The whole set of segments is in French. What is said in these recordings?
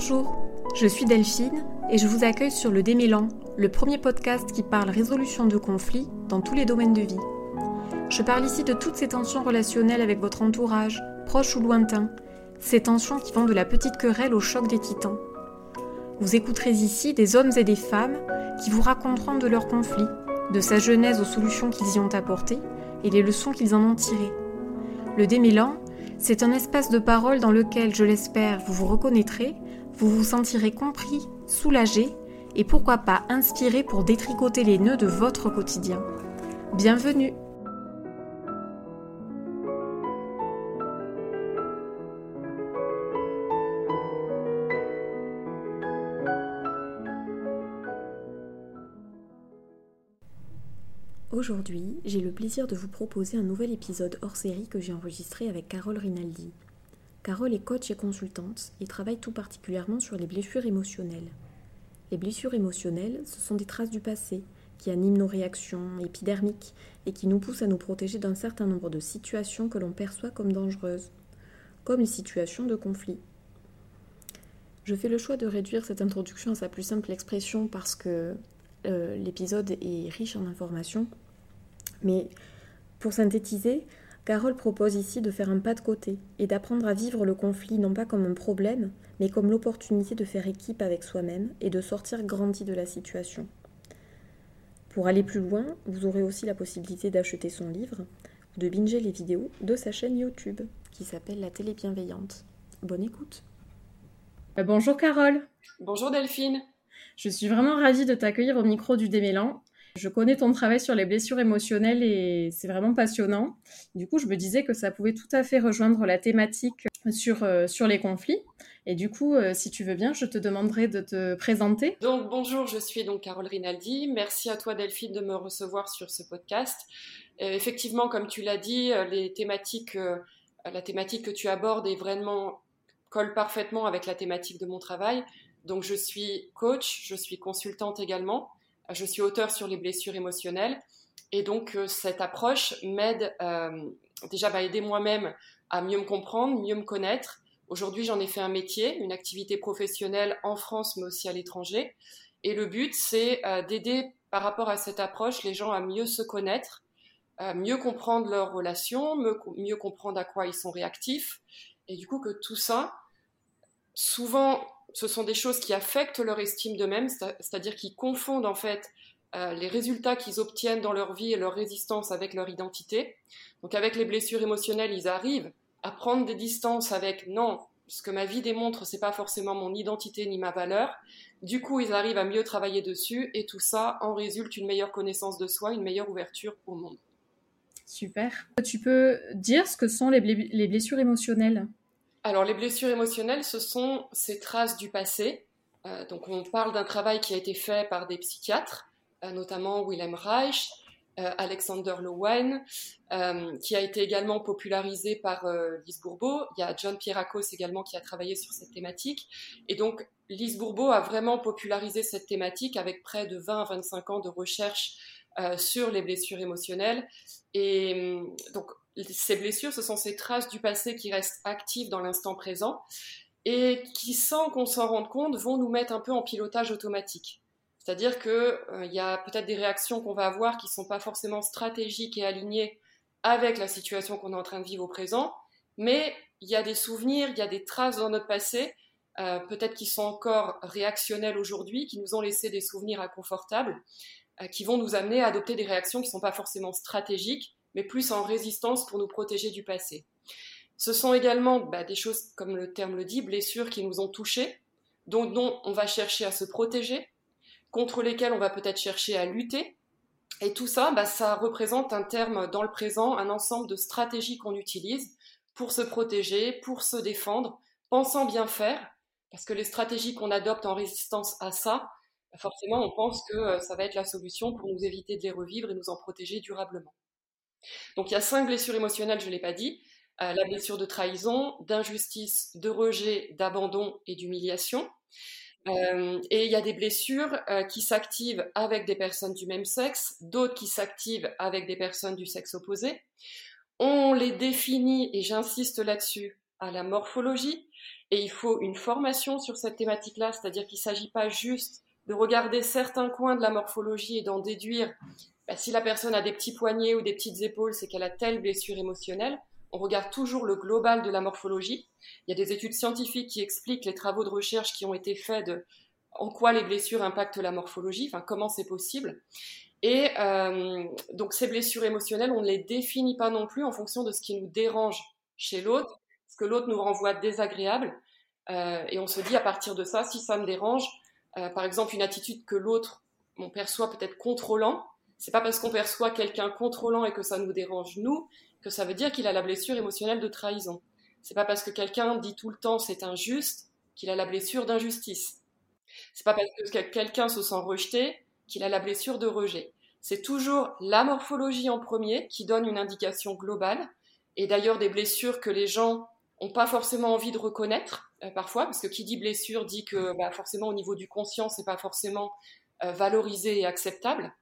Bonjour, je suis Delphine et je vous accueille sur le Démélan, le premier podcast qui parle résolution de conflits dans tous les domaines de vie. Je parle ici de toutes ces tensions relationnelles avec votre entourage, proche ou lointain, ces tensions qui vont de la petite querelle au choc des titans. Vous écouterez ici des hommes et des femmes qui vous raconteront de leurs conflits, de sa genèse aux solutions qu'ils y ont apportées et les leçons qu'ils en ont tirées. Le démêlant, c'est un espace de parole dans lequel, je l'espère, vous vous reconnaîtrez, vous vous sentirez compris, soulagé et pourquoi pas inspiré pour détricoter les nœuds de votre quotidien. Bienvenue Aujourd'hui, j'ai le plaisir de vous proposer un nouvel épisode hors série que j'ai enregistré avec Carole Rinaldi. Carole est coach et consultante et travaille tout particulièrement sur les blessures émotionnelles. Les blessures émotionnelles, ce sont des traces du passé qui animent nos réactions épidermiques et qui nous poussent à nous protéger d'un certain nombre de situations que l'on perçoit comme dangereuses, comme les situations de conflit. Je fais le choix de réduire cette introduction à sa plus simple expression parce que euh, l'épisode est riche en informations mais pour synthétiser, Carole propose ici de faire un pas de côté et d'apprendre à vivre le conflit non pas comme un problème, mais comme l'opportunité de faire équipe avec soi-même et de sortir grandi de la situation. Pour aller plus loin, vous aurez aussi la possibilité d'acheter son livre ou de binger les vidéos de sa chaîne YouTube qui s'appelle La télé bienveillante. Bonne écoute. Euh, bonjour Carole. Bonjour Delphine. Je suis vraiment ravie de t'accueillir au micro du Démélan je connais ton travail sur les blessures émotionnelles et c'est vraiment passionnant. Du coup, je me disais que ça pouvait tout à fait rejoindre la thématique sur, euh, sur les conflits. Et du coup, euh, si tu veux bien, je te demanderai de te présenter. Donc, bonjour, je suis donc Carole Rinaldi. Merci à toi, Delphine, de me recevoir sur ce podcast. Euh, effectivement, comme tu l'as dit, la thématique que tu abordes est vraiment colle parfaitement avec la thématique de mon travail. Donc, je suis coach, je suis consultante également. Je suis auteur sur les blessures émotionnelles et donc euh, cette approche m'aide euh, déjà à aider moi-même à mieux me comprendre, mieux me connaître. Aujourd'hui, j'en ai fait un métier, une activité professionnelle en France mais aussi à l'étranger. Et le but, c'est euh, d'aider par rapport à cette approche les gens à mieux se connaître, mieux comprendre leurs relations, mieux comprendre à quoi ils sont réactifs. Et du coup, que tout ça, souvent ce sont des choses qui affectent leur estime d'eux-mêmes, c'est-à-dire qu'ils confondent en fait euh, les résultats qu'ils obtiennent dans leur vie et leur résistance avec leur identité. Donc avec les blessures émotionnelles, ils arrivent à prendre des distances avec non, ce que ma vie démontre, c'est pas forcément mon identité ni ma valeur. Du coup, ils arrivent à mieux travailler dessus et tout ça en résulte une meilleure connaissance de soi, une meilleure ouverture au monde. Super. Tu peux dire ce que sont les blessures émotionnelles? Alors les blessures émotionnelles, ce sont ces traces du passé. Euh, donc on parle d'un travail qui a été fait par des psychiatres, euh, notamment Wilhelm Reich, euh, Alexander Lowen, qui a été également popularisé par Lise Bourbeau. Il y a John Pierrakos également qui a travaillé sur cette thématique. Et donc Lise Bourbeau a vraiment popularisé cette thématique avec près de 20 à 25 ans de recherche sur les blessures émotionnelles. Et hum, donc ces blessures, ce sont ces traces du passé qui restent actives dans l'instant présent et qui, sans qu'on s'en rende compte, vont nous mettre un peu en pilotage automatique. C'est-à-dire qu'il euh, y a peut-être des réactions qu'on va avoir qui ne sont pas forcément stratégiques et alignées avec la situation qu'on est en train de vivre au présent, mais il y a des souvenirs, il y a des traces dans notre passé, euh, peut-être qui sont encore réactionnels aujourd'hui, qui nous ont laissé des souvenirs inconfortables, euh, qui vont nous amener à adopter des réactions qui ne sont pas forcément stratégiques, mais plus en résistance pour nous protéger du passé. Ce sont également bah, des choses, comme le terme le dit, blessures qui nous ont touchés, dont, on va chercher à se protéger, contre lesquelles on va peut-être chercher à lutter. Et tout ça, bah, ça représente un terme dans le présent, un ensemble de stratégies qu'on utilise pour se protéger, pour se défendre, pensant bien faire, parce que les stratégies qu'on adopte en résistance à ça, forcément, on pense que euh, ça va être la solution pour nous éviter de les revivre et nous en protéger durablement. Donc il y a cinq blessures émotionnelles, je ne l'ai pas dit. Euh, la blessure de trahison, d'injustice, de rejet, d'abandon et d'humiliation. Euh, et il y a des blessures euh, qui s'activent avec des personnes du même sexe, d'autres qui s'activent avec des personnes du sexe opposé. On les définit, et j'insiste là-dessus, à la morphologie et il faut une formation sur cette thématique-là, c'est-à-dire qu'il ne s'agit pas juste de regarder certains coins de la morphologie et d'en déduire bah, si la personne a des petits poignets ou des petites épaules, c'est qu'elle a telle blessure émotionnelle. On regarde toujours le global de la morphologie. Il y a des études scientifiques qui expliquent les travaux de recherche qui ont été faits de en quoi les blessures impactent la morphologie, enfin comment c'est possible. Et euh, donc ces blessures émotionnelles, on ne les définit pas non plus en fonction de ce qui nous dérange chez l'autre, ce que l'autre nous renvoie désagréable. Euh, et on se dit à partir de ça, si ça me dérange, euh, par exemple une attitude que l'autre on perçoit peut-être contrôlant, c'est pas parce qu'on perçoit quelqu'un contrôlant et que ça nous dérange nous que ça veut dire qu'il a la blessure émotionnelle de trahison. C'est pas parce que quelqu'un dit tout le temps c'est injuste qu'il a la blessure d'injustice. C'est pas parce que quelqu'un se sent rejeté qu'il a la blessure de rejet. C'est toujours la morphologie en premier qui donne une indication globale, et d'ailleurs des blessures que les gens n'ont pas forcément envie de reconnaître euh, parfois, parce que qui dit blessure dit que bah, forcément au niveau du conscient, c'est pas forcément euh, valorisé et acceptable.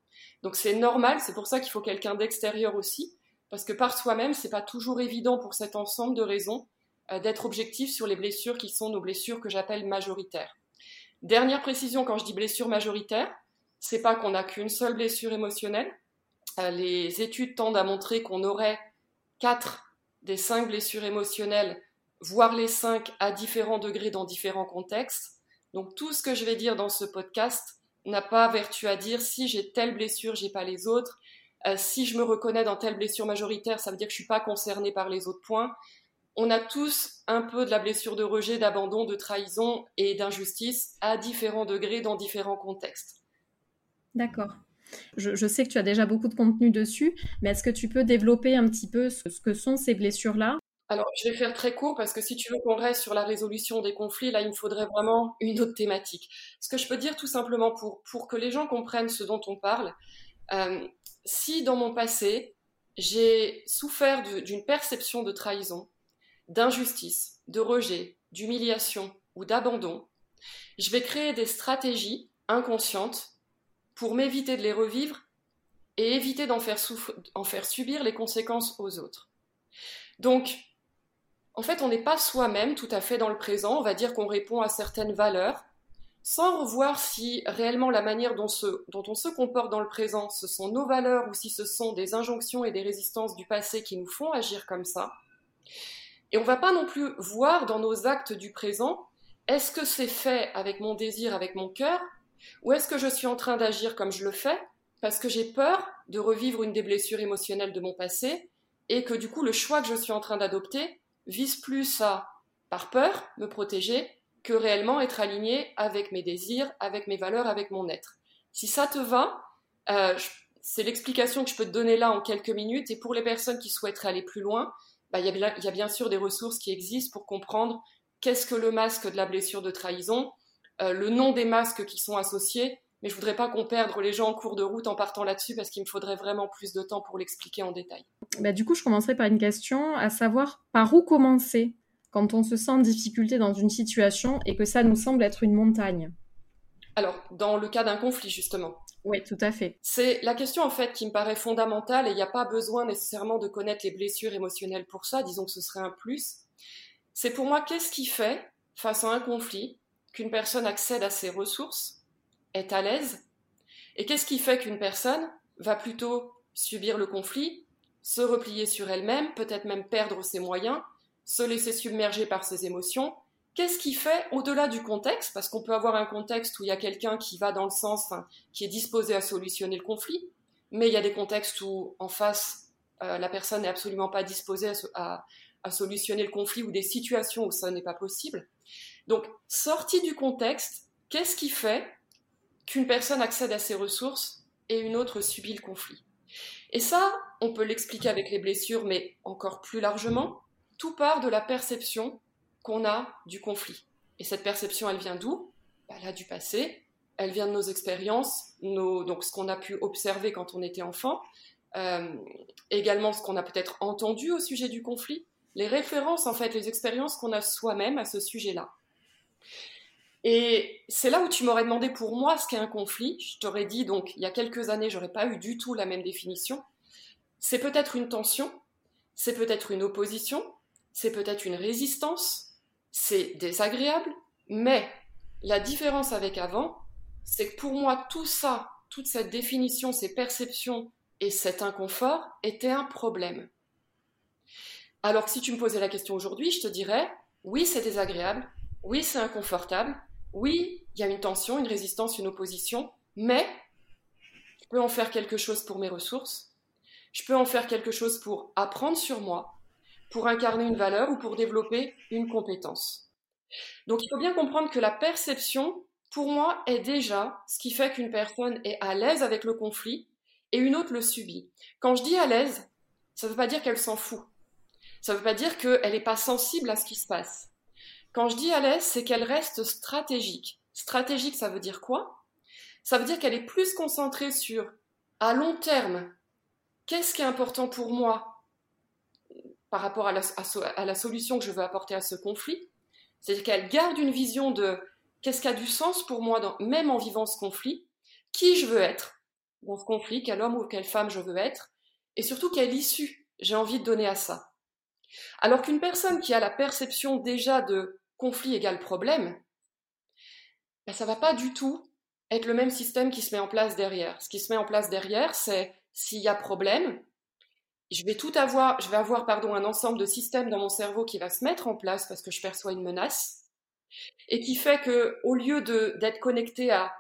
Donc c'est normal, c'est pour ça qu'il faut quelqu'un d'extérieur aussi, parce que par soi-même, c'est pas toujours évident pour cet ensemble de raisons euh, d'être objectif sur les blessures qui sont nos blessures que j'appelle majoritaires. Dernière précision quand je dis blessure majoritaire, c'est pas qu'on n'a qu'une seule blessure émotionnelle. Euh, les études tendent à montrer qu'on aurait quatre des cinq blessures émotionnelles, voire les cinq à différents degrés dans différents contextes. Donc tout ce que je vais dire dans ce podcast n'a pas vertu à dire si j'ai telle blessure, j'ai pas les autres. Euh, si je me reconnais dans telle blessure majoritaire, ça veut dire que je suis pas concernée par les autres points. On a tous un peu de la blessure de rejet, d'abandon, de trahison et d'injustice à différents degrés dans différents contextes. D'accord. Je, sais que tu as déjà beaucoup de contenu dessus, mais est-ce que tu peux développer un petit peu ce, que sont ces blessures-là? Alors, je vais faire très court parce que si tu veux qu'on reste sur la résolution des conflits, là, il me faudrait vraiment une autre thématique. Ce que je peux dire tout simplement pour, pour que les gens comprennent ce dont on parle, euh, si dans mon passé, j'ai souffert d'une perception de trahison, d'injustice, de rejet, d'humiliation ou d'abandon, je vais créer des stratégies inconscientes pour m'éviter de les revivre et éviter d'en faire, faire subir les conséquences aux autres. Donc, en fait, on n'est pas soi-même tout à fait dans le présent, on va dire qu'on répond à certaines valeurs, sans revoir si réellement la manière dont, on se comporte dans le présent, ce sont nos valeurs ou si ce sont des injonctions et des résistances du passé qui nous font agir comme ça. Et on ne va pas non plus voir dans nos actes du présent, est-ce que c'est fait avec mon désir, avec mon cœur, ou est-ce que je suis en train d'agir comme je le fais parce que j'ai peur de revivre une des blessures émotionnelles de mon passé et que du coup le choix que je suis en train d'adopter vise plus à, par peur, me protéger que réellement être aligné avec mes désirs, avec mes valeurs, avec mon être. Si ça te va, euh, c'est l'explication que je peux te donner là en quelques minutes. Et pour les personnes qui souhaiteraient aller plus loin, bah, il y, y, a bien sûr des ressources qui existent pour comprendre qu'est-ce que le masque de la blessure de trahison, euh, le nom des masques qui sont associés, mais je voudrais pas qu'on perde les gens en cours de route en partant là-dessus parce qu'il me faudrait vraiment plus de temps pour l'expliquer en détail. Bah, du coup, je commencerai par une question, à savoir par où commencer quand on se sent en difficulté dans une situation et que ça nous semble être une montagne. Alors, dans le cas d'un conflit, justement. Oui, tout à fait. C'est la question, en fait, qui me paraît fondamentale et il n'y a pas besoin nécessairement de connaître les blessures émotionnelles pour ça, disons que ce serait un plus. C'est pour moi, qu'est-ce qui fait, face à un conflit, qu'une personne accède à ses ressources, est à l'aise, et qu'est-ce qui fait qu'une personne va plutôt subir le conflit, se replier sur elle-même, peut-être même perdre ses moyens, se laisser submerger par ses émotions? Qu'est-ce qui fait, au-delà du contexte, parce qu'on peut avoir un contexte où il y a quelqu'un qui va dans le sens, qui est disposé à solutionner le conflit, mais il y a des contextes où, en face, euh, la personne n'est absolument pas disposée à, à, solutionner le conflit ou des situations où ça n'est pas possible. Donc, sorti du contexte, qu'est-ce qui fait qu'une personne accède à ses ressources et une autre subit le conflit Et ça, on peut l'expliquer avec les blessures, mais encore plus largement, tout part de la perception qu'on a du conflit. Et cette perception, elle vient d'où? Bah, Là, du passé. Elle vient de nos expériences, donc ce qu'on a pu observer quand on était enfant, euh, également ce qu'on a peut-être entendu au sujet du conflit, les références, en fait, les expériences qu'on a soi-même à ce sujet-là. Et c'est là où tu m'aurais demandé pour moi ce qu'est un conflit. Je t'aurais dit, donc, il y a quelques années, j'aurais pas eu du tout la même définition. C'est peut-être une tension, c'est peut-être une opposition, c'est peut-être une résistance, c'est désagréable, mais la différence avec avant, c'est que pour moi, tout ça, toute cette définition, ces perceptions et cet inconfort étaient un problème. Alors que si tu me posais la question aujourd'hui, je te dirais, oui, c'est désagréable, oui, c'est inconfortable, oui, il y a une tension, une résistance, une opposition, mais je peux en faire quelque chose pour mes ressources, je peux en faire quelque chose pour apprendre sur moi, pour incarner une valeur ou pour développer une compétence. Donc il faut bien comprendre que la perception, pour moi, est déjà ce qui fait qu'une personne est à l'aise avec le conflit et une autre le subit. Quand je dis à l'aise, ça ne veut pas dire qu'elle s'en fout. Ça ne veut pas dire qu'elle n'est pas sensible à ce qui se passe. Quand je dis à l'aise, c'est qu'elle reste stratégique. Stratégique, ça veut dire quoi? Ça veut dire qu'elle est plus concentrée sur, à long terme, qu'est-ce qui est important pour moi par rapport à la, solution que je veux apporter à ce conflit? C'est-à-dire qu'elle garde une vision de qu'est-ce qui a du sens pour moi, même en vivant ce conflit, qui je veux être? Dans ce conflit, quel homme ou quelle femme je veux être, et surtout quelle issue j'ai envie de donner à ça? Alors qu'une personne qui a la perception déjà de conflit égale problème, ben ça va pas du tout être le même système qui se met en place derrière. Ce qui se met en place derrière, c'est s'il y a problème, je vais tout avoir, je vais avoir pardon, un ensemble de systèmes dans mon cerveau qui va se mettre en place parce que je perçois une menace et qui fait que au lieu d'être connecté à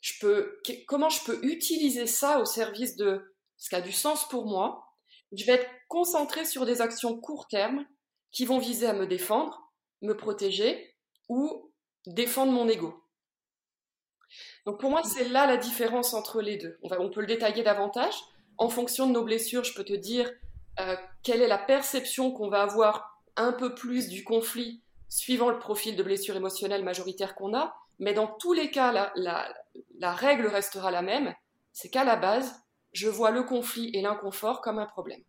je peux, comment je peux utiliser ça au service de ce qui a du sens pour moi, je vais être concentré sur des actions court terme qui vont viser à me défendre, me protéger ou défendre mon ego. Donc pour moi, c'est là la différence entre les deux. On, va, on peut le détailler davantage, en fonction de nos blessures, je peux te dire euh, quelle est la perception qu'on va avoir un peu plus du conflit suivant le profil de blessure émotionnelle majoritaire qu'on a. Mais dans tous les cas, la, la règle restera la même. C'est qu'à la base, je vois le conflit et l'inconfort comme un problème.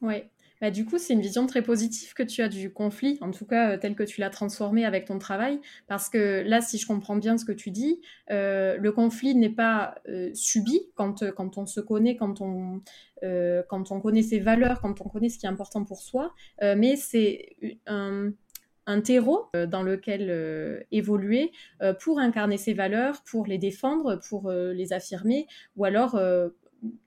Oui, bah, du coup, c'est une vision très positive que tu as du conflit, en tout cas euh, tel que tu l'as transformé avec ton travail, parce que là, si je comprends bien ce que tu dis, euh, le conflit n'est pas euh, subi quand, quand on se connaît, quand on, connaît ses valeurs, quand on connaît ce qui est important pour soi, mais c'est un terreau dans lequel évoluer pour incarner ses valeurs, pour les défendre, pour les affirmer, ou alors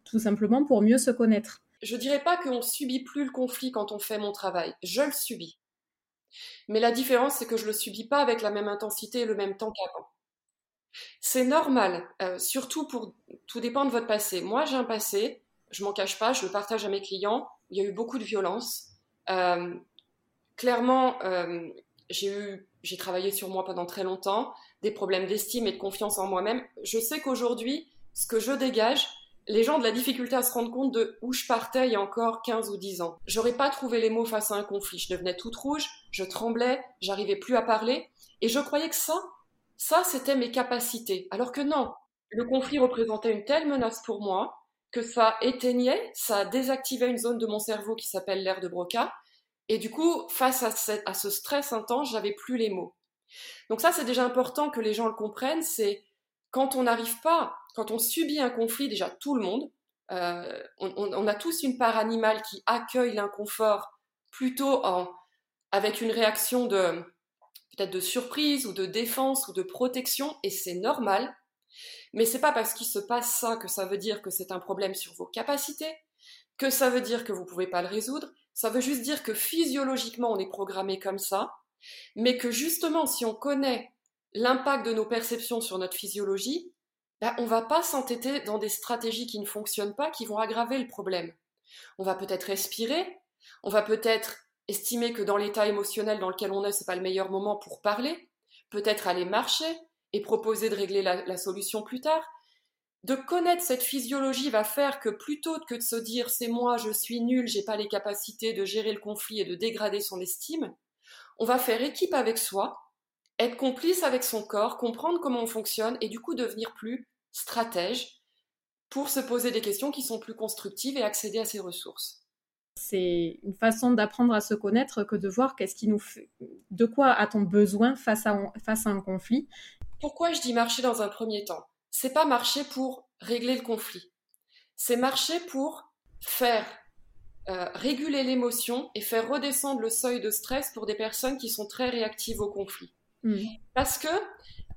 tout simplement pour mieux se connaître je dirais pas qu'on subit plus le conflit quand on fait mon travail. Je le subis. Mais la différence, c'est que je le subis pas avec la même intensité et le même temps qu'avant. C'est normal, euh, surtout pour tout dépend de votre passé. Moi, j'ai un passé, je m'en cache pas, je le partage à mes clients. Il y a eu beaucoup de violence. Euh, clairement, euh, j'ai j'ai travaillé sur moi pendant très longtemps, des problèmes d'estime et de confiance en moi-même. Je sais qu'aujourd'hui, ce que je dégage, les gens ont de la difficulté à se rendre compte de où je partais il y a encore 15 ou 10 ans. J'aurais pas trouvé les mots face à un conflit. Je devenais toute rouge, je tremblais, j'arrivais plus à parler. Et je croyais que ça, ça, c'était mes capacités. Alors que non. Le conflit représentait une telle menace pour moi que ça éteignait, ça désactivait une zone de mon cerveau qui s'appelle l'air de Broca. Et du coup, face à, à ce stress intense, j'avais plus les mots. Donc ça, c'est déjà important que les gens le comprennent. C'est quand on n'arrive pas quand on subit un conflit, déjà tout le monde, euh, on, a tous une part animale qui accueille l'inconfort plutôt en, avec une réaction de peut-être de surprise ou de défense ou de protection, et c'est normal. Mais c'est pas parce qu'il se passe ça que ça veut dire que c'est un problème sur vos capacités, que ça veut dire que vous pouvez pas le résoudre. Ça veut juste dire que physiologiquement on est programmé comme ça, mais que justement si on connaît l'impact de nos perceptions sur notre physiologie, bah, on va pas s'entêter dans des stratégies qui ne fonctionnent pas, qui vont aggraver le problème. On va peut-être respirer, on va peut-être estimer que dans l'état émotionnel dans lequel on est, c'est pas le meilleur moment pour parler, peut-être aller marcher et proposer de régler la, la solution plus tard. De connaître cette physiologie va faire que plutôt que de se dire c'est moi, je suis nul, j'ai pas les capacités de gérer le conflit et de dégrader son estime, on va faire équipe avec soi, être complice avec son corps, comprendre comment on fonctionne et du coup devenir plus stratège pour se poser des questions qui sont plus constructives et accéder à ses ressources. C'est une façon d'apprendre à se connaître que de voir qu'est-ce qui nous fait, de quoi a-t-on besoin face à, face à un conflit. Pourquoi je dis marcher dans un premier temps? C'est pas marcher pour régler le conflit. C'est marcher pour faire euh, réguler l'émotion et faire redescendre le seuil de stress pour des personnes qui sont très réactives au conflit. Mm. Parce que,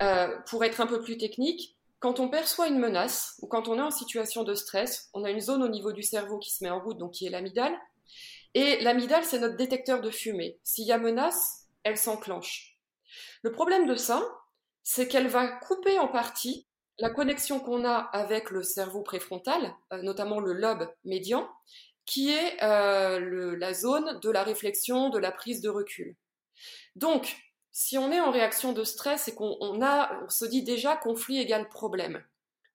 euh, pour être un peu plus technique, quand on perçoit une menace ou quand on est en situation de stress, on a une zone au niveau du cerveau qui se met en route, donc qui est l'amygdale. Et l'amygdale, c'est notre détecteur de fumée. S'il y a menace, elle s'enclenche. Le problème de ça, c'est qu'elle va couper en partie la connexion qu'on a avec le cerveau préfrontal, euh, notamment le lobe médian, qui est euh, la zone de la réflexion, de la prise de recul. Donc, si on est en réaction de stress et qu'on on se dit déjà conflit égale problème,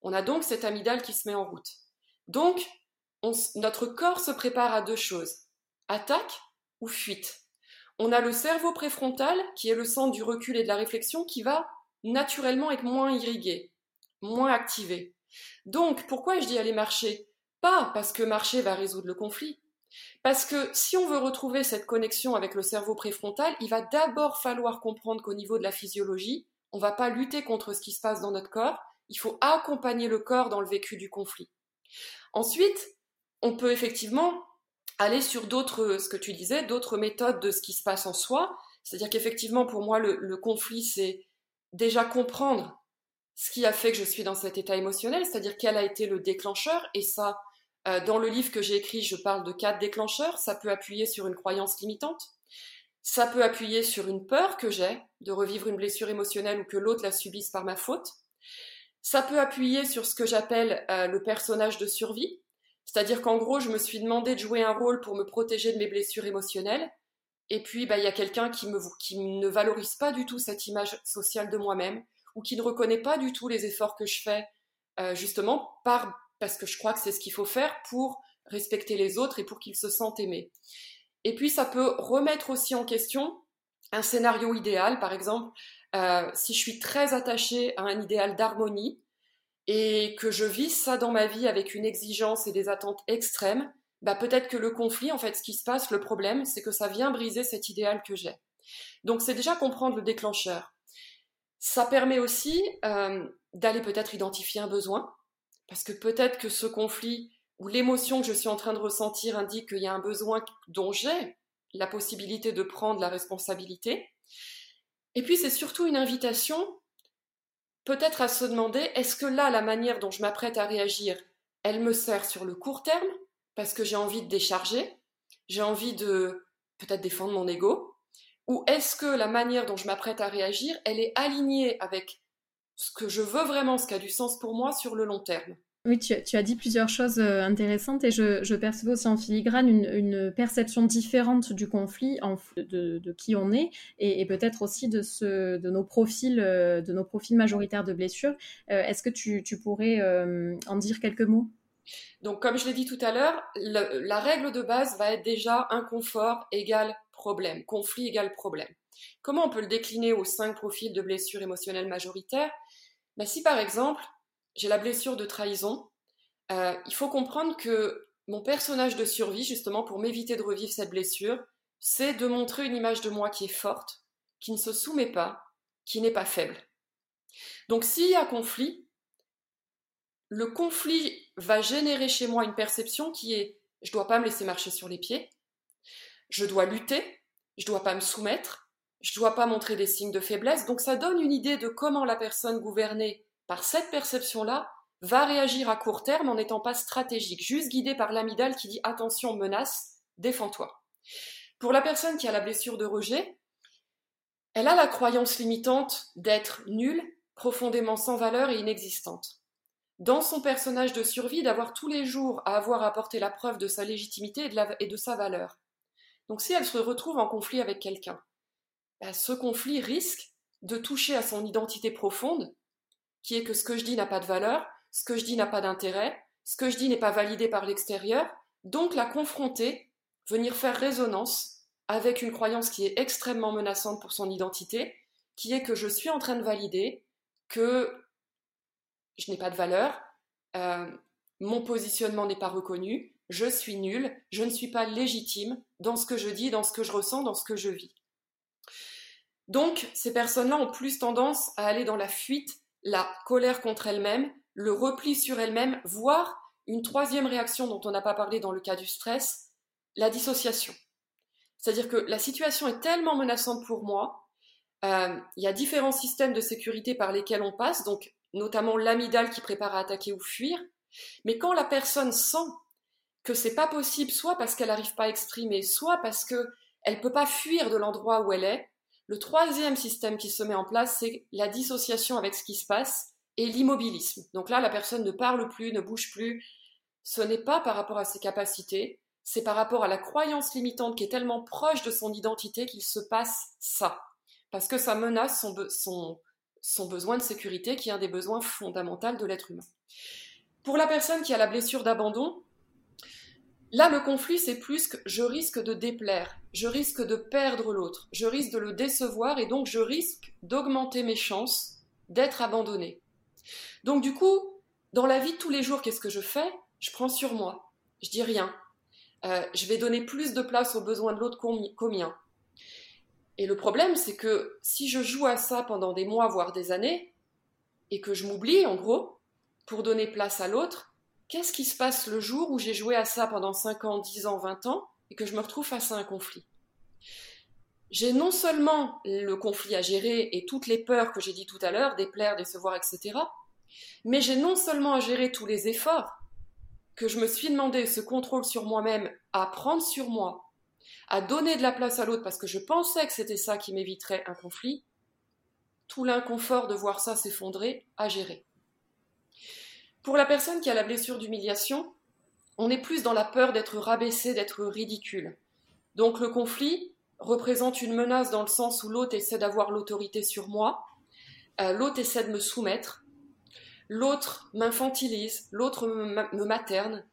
on a donc cette amygdale qui se met en route. Donc, notre corps se prépare à deux choses attaque ou fuite. On a le cerveau préfrontal, qui est le centre du recul et de la réflexion, qui va naturellement être moins irrigué, moins activé. Donc, pourquoi je dis aller marcher? Pas parce que marcher va résoudre le conflit. Parce que si on veut retrouver cette connexion avec le cerveau préfrontal, il va d'abord falloir comprendre qu'au niveau de la physiologie, on ne va pas lutter contre ce qui se passe dans notre corps, il faut accompagner le corps dans le vécu du conflit. Ensuite, on peut effectivement aller sur d'autres, ce que tu disais, d'autres méthodes de ce qui se passe en soi. C'est-à-dire qu'effectivement, pour moi, le, conflit, c'est déjà comprendre ce qui a fait que je suis dans cet état émotionnel, c'est-à-dire quel a été le déclencheur. Et ça, dans le livre que j'ai écrit, je parle de quatre déclencheurs. Ça peut appuyer sur une croyance limitante. Ça peut appuyer sur une peur que j'ai de revivre une blessure émotionnelle ou que l'autre la subisse par ma faute. Ça peut appuyer sur ce que j'appelle euh, le personnage de survie, c'est-à-dire qu'en gros, je me suis demandé de jouer un rôle pour me protéger de mes blessures émotionnelles. Et puis, bah, il y a quelqu'un qui, qui ne valorise pas du tout cette image sociale de moi-même ou qui ne reconnaît pas du tout les efforts que je fais, euh, justement, par, parce que je crois que c'est ce qu'il faut faire pour respecter les autres et pour qu'ils se sentent aimés. Et puis, ça peut remettre aussi en question un scénario idéal, par exemple, euh, si je suis très attachée à un idéal d'harmonie, et que je vis ça dans ma vie avec une exigence et des attentes extrêmes, bah peut-être que le conflit, en fait, ce qui se passe, le problème, c'est que ça vient briser cet idéal que j'ai. Donc c'est déjà comprendre le déclencheur. Ça permet aussi euh, d'aller peut-être identifier un besoin, parce que peut-être que ce conflit ou l'émotion que je suis en train de ressentir indique qu'il y a un besoin dont j'ai la possibilité de prendre la responsabilité. Et puis c'est surtout une invitation peut-être à se demander est-ce que là, la manière dont je m'apprête à réagir, elle me sert sur le court terme? Parce que j'ai envie de décharger, j'ai envie de peut-être défendre mon ego, ou est-ce que la manière dont je m'apprête à réagir, elle est alignée avec ce que je veux vraiment, ce qui a du sens pour moi sur le long terme oui, tu, as dit plusieurs choses euh, intéressantes et je, je perçois aussi en filigrane une, perception différente du conflit, de, qui on est et, peut-être aussi de, ce, de, nos profils, euh, de nos profils majoritaires de blessures. Euh, est-ce que tu, pourrais en dire quelques mots? Donc, comme je l'ai dit tout à l'heure, la règle de base va être déjà inconfort égale problème, conflit égale problème. Comment on peut le décliner aux cinq profils de blessures émotionnelles majoritaires? Si par exemple, j'ai la blessure de trahison. Euh, il faut comprendre que mon personnage de survie, justement, pour m'éviter de revivre cette blessure, c'est de montrer une image de moi qui est forte, qui ne se soumet pas, qui n'est pas faible. Donc s'il y a conflit, le conflit va générer chez moi une perception qui est je ne dois pas me laisser marcher sur les pieds, je dois lutter, je ne dois pas me soumettre, je ne dois pas montrer des signes de faiblesse. Donc ça donne une idée de comment la personne gouvernée par cette perception-là, va réagir à court terme en n'étant pas stratégique, juste guidé par l'amygdale qui dit attention, menace, défends-toi. Pour la personne qui a la blessure de rejet, elle a la croyance limitante d'être nulle, profondément sans valeur et inexistante. Dans son personnage de survie, d'avoir tous les jours à avoir apporté la preuve de sa légitimité et de, sa valeur. Donc si elle se retrouve en conflit avec quelqu'un, bah, ce conflit risque de toucher à son identité profonde qui est que ce que je dis n'a pas de valeur, ce que je dis n'a pas d'intérêt, ce que je dis n'est pas validé par l'extérieur, donc la confronter, venir faire résonance avec une croyance qui est extrêmement menaçante pour son identité, qui est que je suis en train de valider que je n'ai pas de valeur, euh, mon positionnement n'est pas reconnu, je suis nul, je ne suis pas légitime dans ce que je dis, dans ce que je ressens, dans ce que je vis. Donc, ces personnes-là ont plus tendance à aller dans la fuite la colère contre elle-même, le repli sur elle-même, voire une troisième réaction dont on n'a pas parlé dans le cas du stress, la dissociation. C'est-à-dire que la situation est tellement menaçante pour moi, euh, il y a différents systèmes de sécurité par lesquels on passe, donc notamment l'amygdale qui prépare à attaquer ou fuir, mais quand la personne sent que c'est pas possible, soit parce qu'elle n'arrive pas à exprimer, soit parce qu'elle ne peut pas fuir de l'endroit où elle est, le troisième système qui se met en place, c'est la dissociation avec ce qui se passe et l'immobilisme. Donc là, la personne ne parle plus, ne bouge plus. Ce n'est pas par rapport à ses capacités, c'est par rapport à la croyance limitante qui est tellement proche de son identité qu'il se passe ça. Parce que ça menace son, besoin de sécurité qui est un des besoins fondamentaux de l'être humain. Pour la personne qui a la blessure d'abandon, Là, le conflit, c'est plus que je risque de déplaire, je risque de perdre l'autre, je risque de le décevoir et donc je risque d'augmenter mes chances d'être abandonné. Donc du coup, dans la vie de tous les jours, qu'est-ce que je fais? Je prends sur moi, je dis rien. Euh, je vais donner plus de place aux besoins de l'autre qu'aux miens. Et le problème, c'est que si je joue à ça pendant des mois, voire des années, et que je m'oublie, en gros, pour donner place à l'autre, qu'est-ce qui se passe le jour où j'ai joué à ça pendant 5 ans, 10 ans, 20 ans et que je me retrouve face à un conflit? J'ai non seulement le conflit à gérer et toutes les peurs que j'ai dit tout à l'heure, déplaire, décevoir, etc., mais j'ai non seulement à gérer tous les efforts que je me suis demandé, ce contrôle sur moi-même, à prendre sur moi, à donner de la place à l'autre parce que je pensais que c'était ça qui m'éviterait un conflit, tout l'inconfort de voir ça s'effondrer à gérer. Pour la personne qui a la blessure d'humiliation, on est plus dans la peur d'être rabaissé, d'être ridicule. Donc le conflit représente une menace dans le sens où l'autre essaie d'avoir l'autorité sur moi, euh, l'autre essaie de me soumettre, l'autre m'infantilise, l'autre me materne.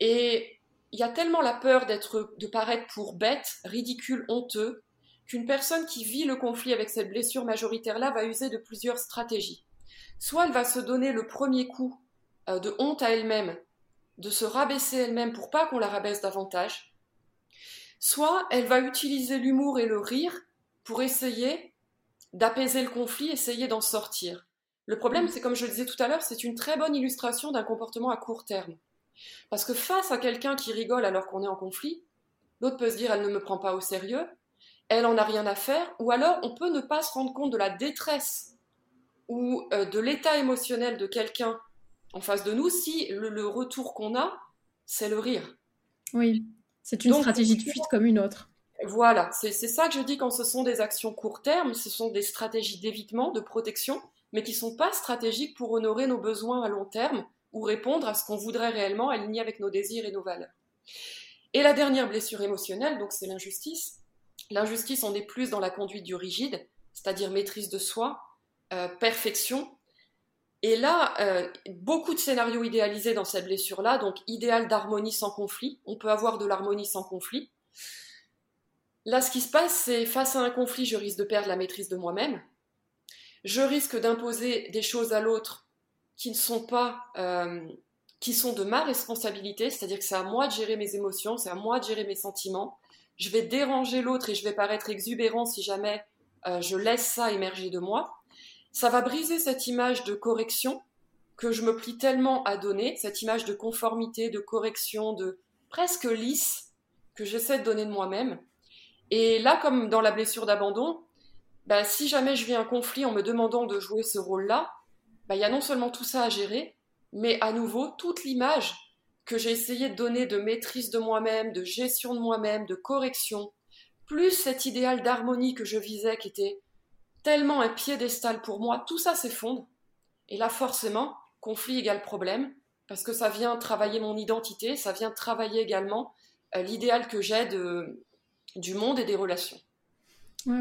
Et il y a tellement la peur d'être, de paraître pour bête, ridicule, honteux, qu'une personne qui vit le conflit avec cette blessure majoritaire-là va user de plusieurs stratégies. Soit elle va se donner le premier coup euh, de honte à elle-même, de se rabaisser elle-même pour pas qu'on la rabaisse davantage, soit elle va utiliser l'humour et le rire pour essayer d'apaiser le conflit, essayer d'en sortir. Le problème, c'est comme je le disais tout à l'heure, c'est une très bonne illustration d'un comportement à court terme. Parce que face à quelqu'un qui rigole alors qu'on est en conflit, l'autre peut se dire elle ne me prend pas au sérieux, elle en a rien à faire, ou alors on peut ne pas se rendre compte de la détresse ou euh, de l'état émotionnel de quelqu'un en face de nous si le, retour qu'on a, c'est le rire. Oui, c'est une stratégie de fuite comme une autre. Voilà, c'est ça que je dis quand ce sont des actions court terme, ce sont des stratégies d'évitement, de protection, mais qui ne sont pas stratégiques pour honorer nos besoins à long terme ou répondre à ce qu'on voudrait réellement aligner avec nos désirs et nos valeurs. Et la dernière blessure émotionnelle, donc c'est l'injustice. L'injustice, on est plus dans la conduite du rigide, c'est-à-dire maîtrise de soi, euh, perfection, et là, euh, beaucoup de scénarios idéalisés dans cette blessure-là, donc idéal d'harmonie sans conflit. On peut avoir de l'harmonie sans conflit. Là, ce qui se passe, c'est face à un conflit, je risque de perdre la maîtrise de moi-même. Je risque d'imposer des choses à l'autre qui ne sont pas, euh, qui sont de ma responsabilité, c'est-à-dire que c'est à moi de gérer mes émotions, c'est à moi de gérer mes sentiments. Je vais déranger l'autre et je vais paraître exubérant si jamais euh, je laisse ça émerger de moi ça va briser cette image de correction que je me plie tellement à donner, cette image de conformité, de correction, de presque lisse que j'essaie de donner de moi-même. Et là, comme dans la blessure d'abandon, bah, si jamais je vis un conflit en me demandant de jouer ce rôle-là, bah, il y a non seulement tout ça à gérer, mais à nouveau toute l'image que j'ai essayé de donner de maîtrise de moi-même, de gestion de moi-même, de correction, plus cet idéal d'harmonie que je visais qui était tellement un piédestal pour moi, tout ça s'effondre. Et là, forcément, conflit égale problème, parce que ça vient travailler mon identité, ça vient travailler également euh, l'idéal que j'ai du monde et des relations.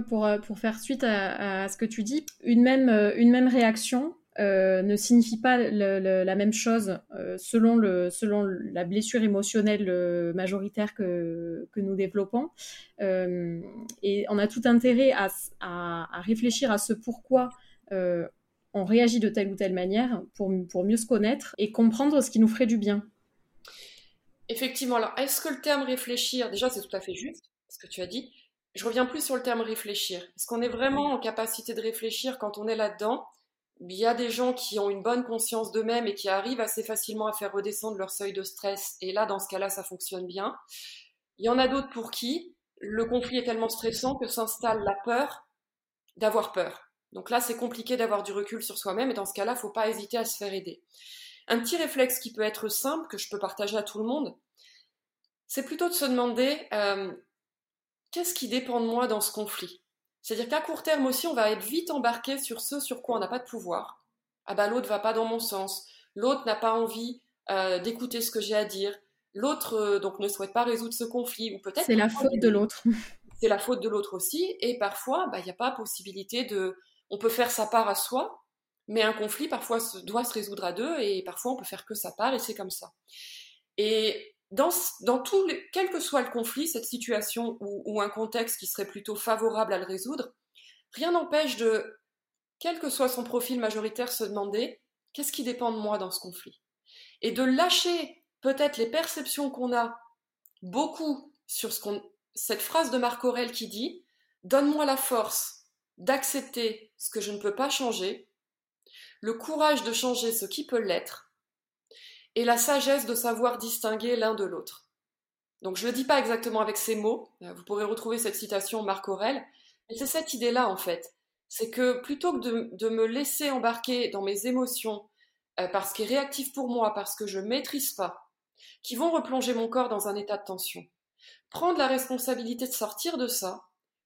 pour, euh, pour faire suite à, ce que tu dis, une même, euh, une même réaction ne signifie pas la même chose selon, le, selon la blessure émotionnelle majoritaire que, que nous développons. et on a tout intérêt à, à, réfléchir à ce pourquoi on réagit de telle ou telle manière pour, pour mieux se connaître et comprendre ce qui nous ferait du bien. Effectivement, alors est-ce que le terme réfléchir, déjà c'est tout à fait juste, ce que tu as dit, je reviens plus sur le terme réfléchir. Est-ce qu'on est vraiment en capacité de réfléchir quand on est là-dedans? Il y a des gens qui ont une bonne conscience d'eux-mêmes et qui arrivent assez facilement à faire redescendre leur seuil de stress, et là, dans ce cas-là, ça fonctionne bien. Il y en a d'autres pour qui le conflit est tellement stressant que s'installe la peur d'avoir peur. Donc là, c'est compliqué d'avoir du recul sur soi-même et dans ce cas-là, il ne faut pas hésiter à se faire aider. Un petit réflexe qui peut être simple, que je peux partager à tout le monde, c'est plutôt de se demander euh, qu'est-ce qui dépend de moi dans ce conflit? C'est-à-dire qu'à court terme aussi, on va être vite embarqué sur ce sur quoi on n'a pas de pouvoir. Ah ben l'autre va pas dans mon sens, l'autre n'a pas envie euh, d'écouter ce que j'ai à dire, l'autre euh, donc ne souhaite pas résoudre ce conflit, ou peut-être... C'est la faute de l'autre. C'est la faute de l'autre aussi, et parfois, bah, il n'y a pas possibilité de... On peut faire sa part à soi, mais un conflit parfois doit se résoudre à deux, et parfois on peut faire que sa part, et c'est comme ça. Et dans, tout, quel que soit le conflit, cette situation ou, un contexte qui serait plutôt favorable à le résoudre, rien n'empêche de, quel que soit son profil majoritaire, se demander qu'est-ce qui dépend de moi dans ce conflit? Et de lâcher peut-être les perceptions qu'on a beaucoup sur cette phrase de Marc Aurel qui dit Donne-moi la force d'accepter ce que je ne peux pas changer, le courage de changer ce qui peut l'être, et la sagesse de savoir distinguer l'un de l'autre. Donc je ne le dis pas exactement avec ces mots, euh, vous pourrez retrouver cette citation Marc Aurel, mais c'est cette idée-là en fait. C'est que plutôt que de, me laisser embarquer dans mes émotions, euh, parce qu'elles est réactif pour moi, parce que je ne maîtrise pas, qui vont replonger mon corps dans un état de tension, prendre la responsabilité de sortir de ça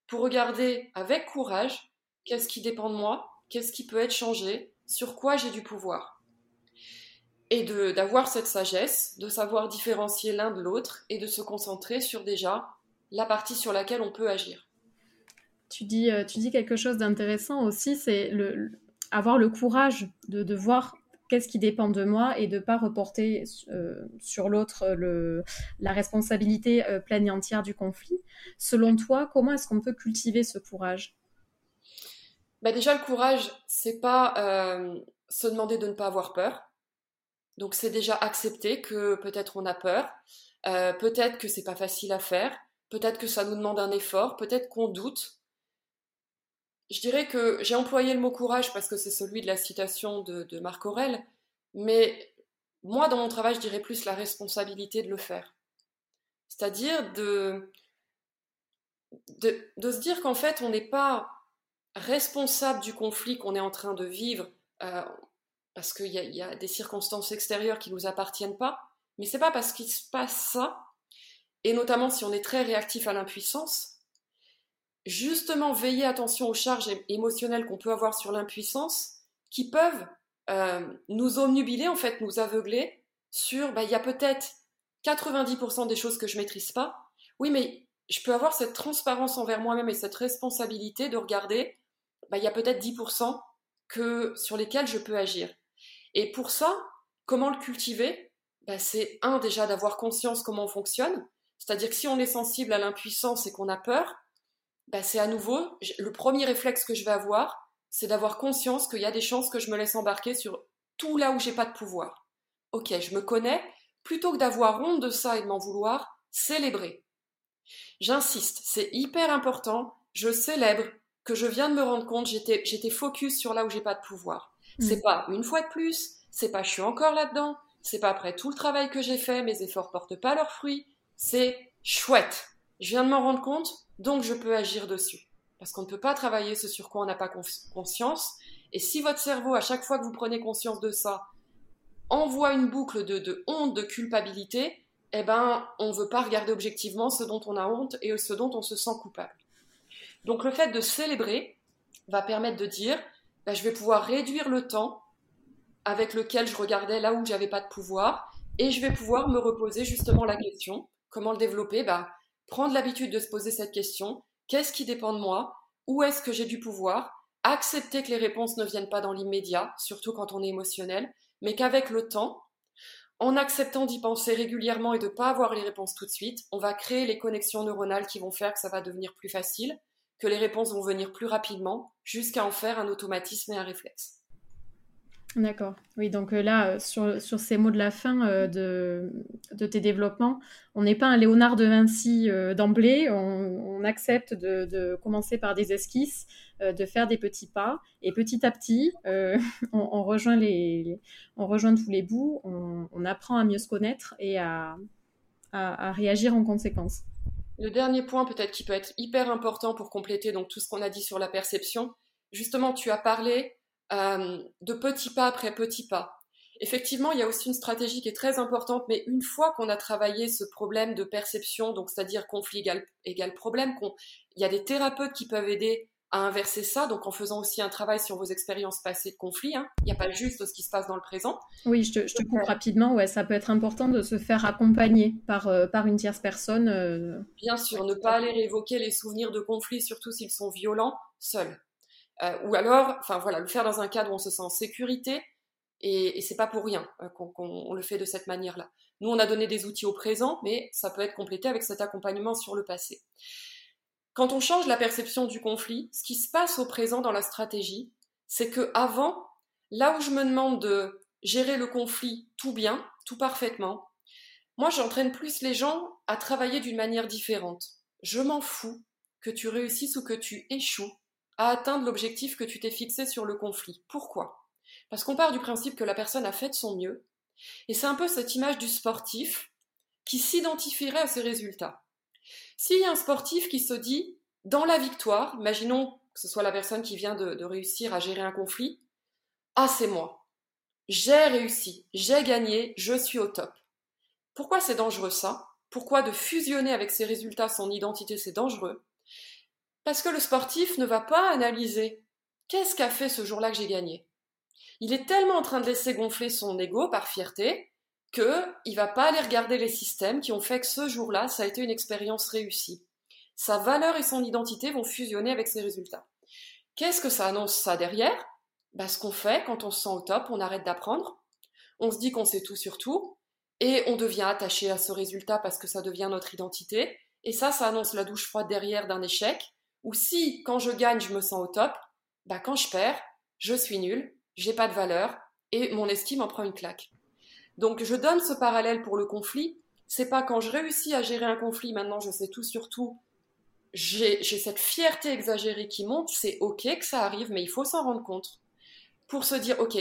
pour regarder avec courage qu'est-ce qui dépend de moi, qu'est-ce qui peut être changé, sur quoi j'ai du pouvoir et d'avoir cette sagesse, de savoir différencier l'un de l'autre et de se concentrer sur déjà la partie sur laquelle on peut agir. Tu dis, euh, tu dis quelque chose d'intéressant aussi, c'est le, avoir le courage de, de voir qu'est-ce qui dépend de moi et de ne pas reporter euh, sur l'autre la responsabilité euh, pleine et entière du conflit. Selon toi, comment est-ce qu'on peut cultiver ce courage? Bah Déjà, le courage, c'est pas se demander de ne pas avoir peur. Donc c'est déjà accepter que peut-être on a peur, euh, peut-être que c'est pas facile à faire, peut-être que ça nous demande un effort, peut-être qu'on doute. Je dirais que j'ai employé le mot courage parce que c'est celui de la citation de, Marc Aurel, mais moi dans mon travail je dirais plus la responsabilité de le faire. C'est-à-dire de, se dire qu'en fait on n'est pas responsable du conflit qu'on est en train de vivre. Euh, parce qu'il y, a des circonstances extérieures qui ne nous appartiennent pas, mais c'est pas parce qu'il se passe ça, et notamment si on est très réactif à l'impuissance, justement veiller attention aux charges émotionnelles qu'on peut avoir sur l'impuissance, qui peuvent euh, nous omnubiler, en fait, nous aveugler sur, bah, il y a peut-être 90% des choses que je maîtrise pas. Oui, mais je peux avoir cette transparence envers moi-même et cette responsabilité de regarder, bah, il y a peut-être 10% que, sur lesquels je peux agir. Et pour ça, comment le cultiver? Ben, C'est un déjà d'avoir conscience comment on fonctionne. C'est-à-dire que si on est sensible à l'impuissance et qu'on a peur, ben, c'est à nouveau le premier réflexe que je vais avoir, c'est d'avoir conscience qu'il y a des chances que je me laisse embarquer sur tout là où j'ai pas de pouvoir. Ok, je me connais. Plutôt que d'avoir honte de ça et de m'en vouloir, célébrer. J'insiste, c'est hyper important. Je célèbre que je viens de me rendre compte, j'étais focus sur là où j'ai pas de pouvoir. C'est mm. pas une fois de plus, c'est pas je suis encore là-dedans, c'est pas après tout le travail que j'ai fait, mes efforts portent pas leurs fruits, c'est chouette. Je viens de m'en rendre compte, donc je peux agir dessus. Parce qu'on ne peut pas travailler ce sur quoi on n'a pas conscience. Et si votre cerveau, à chaque fois que vous prenez conscience de ça, envoie une boucle de, honte, de culpabilité, eh ben, on ne veut pas regarder objectivement ce dont on a honte et ce dont on se sent coupable. Donc le fait de célébrer va permettre de dire, bah, je vais pouvoir réduire le temps avec lequel je regardais là où j'avais pas de pouvoir et je vais pouvoir me reposer justement la question comment le développer bah, prendre l'habitude de se poser cette question qu'est-ce qui dépend de moi où est-ce que j'ai du pouvoir accepter que les réponses ne viennent pas dans l'immédiat surtout quand on est émotionnel mais qu'avec le temps en acceptant d'y penser régulièrement et de ne pas avoir les réponses tout de suite, on va créer les connexions neuronales qui vont faire que ça va devenir plus facile que les réponses vont venir plus rapidement, jusqu'à en faire un automatisme et un réflexe. D'accord. Oui, donc euh, là, euh, sur, sur, ces mots de la fin euh, de, de, tes développements, on n'est pas un Léonard de Vinci d'emblée, on, accepte de, de, commencer par des esquisses, de faire des petits pas, et petit à petit, on, rejoint les, on rejoint tous les bouts, on, apprend à mieux se connaître et à, à, réagir en conséquence. Le dernier point peut-être qui peut être hyper important pour compléter donc tout ce qu'on a dit sur la perception, justement tu as parlé euh, de petits pas après petits pas. Effectivement, il y a aussi une stratégie qui est très importante, mais une fois qu'on a travaillé ce problème de perception, donc c'est-à-dire conflit égal, égal problème, il y a des thérapeutes qui peuvent aider à inverser ça, donc en faisant aussi un travail sur vos expériences passées de conflit. Hein. Il n'y a pas juste ce qui se passe dans le présent. Oui, je te, coupe rapidement. Ouais, ça peut être important de se faire accompagner par, euh, par une tierce personne. Euh. Bien sûr, ne pas aller évoquer les souvenirs de conflit, surtout s'ils sont violents, seul. Euh, ou alors, enfin voilà, le faire dans un cadre où on se sent en sécurité, et, et c'est pas pour rien qu'on le fait de cette manière-là. Nous, on a donné des outils au présent, mais ça peut être complété avec cet accompagnement sur le passé. Quand on change la perception du conflit, ce qui se passe au présent dans la stratégie, c'est que avant, là où je me demande de gérer le conflit tout bien, tout parfaitement, moi j'entraîne plus les gens à travailler d'une manière différente. Je m'en fous que tu réussisses ou que tu échoues à atteindre l'objectif que tu t'es fixé sur le conflit. Pourquoi? Parce qu'on part du principe que la personne a fait de son mieux, et c'est un peu cette image du sportif qui s'identifierait à ses résultats. S'il y a un sportif qui se dit, dans la victoire, imaginons que ce soit la personne qui vient de, réussir à gérer un conflit, ah c'est moi, j'ai réussi, j'ai gagné, je suis au top. Pourquoi c'est dangereux ça? Pourquoi de fusionner avec ses résultats son identité c'est dangereux? Parce que le sportif ne va pas analyser qu'est-ce qu'a fait ce jour-là que j'ai gagné? Il est tellement en train de laisser gonfler son ego par fierté qu'il va pas aller regarder les systèmes qui ont fait que ce jour-là, ça a été une expérience réussie. Sa valeur et son identité vont fusionner avec ses résultats. Qu'est-ce que ça annonce ça derrière? Bah, Ce qu'on fait quand on se sent au top, on arrête d'apprendre, on se dit qu'on sait tout sur tout, et on devient attaché à ce résultat parce que ça devient notre identité, et ça, ça annonce la douche froide derrière d'un échec, ou si quand je gagne, je me sens au top, bah, quand je perds, je suis nul, j'ai pas de valeur, et mon estime en prend une claque. Donc je donne ce parallèle pour le conflit. C'est pas quand je réussis à gérer un conflit, maintenant je sais tout sur tout, j'ai cette fierté exagérée qui monte, c'est ok que ça arrive, mais il faut s'en rendre compte. Pour se dire, ok,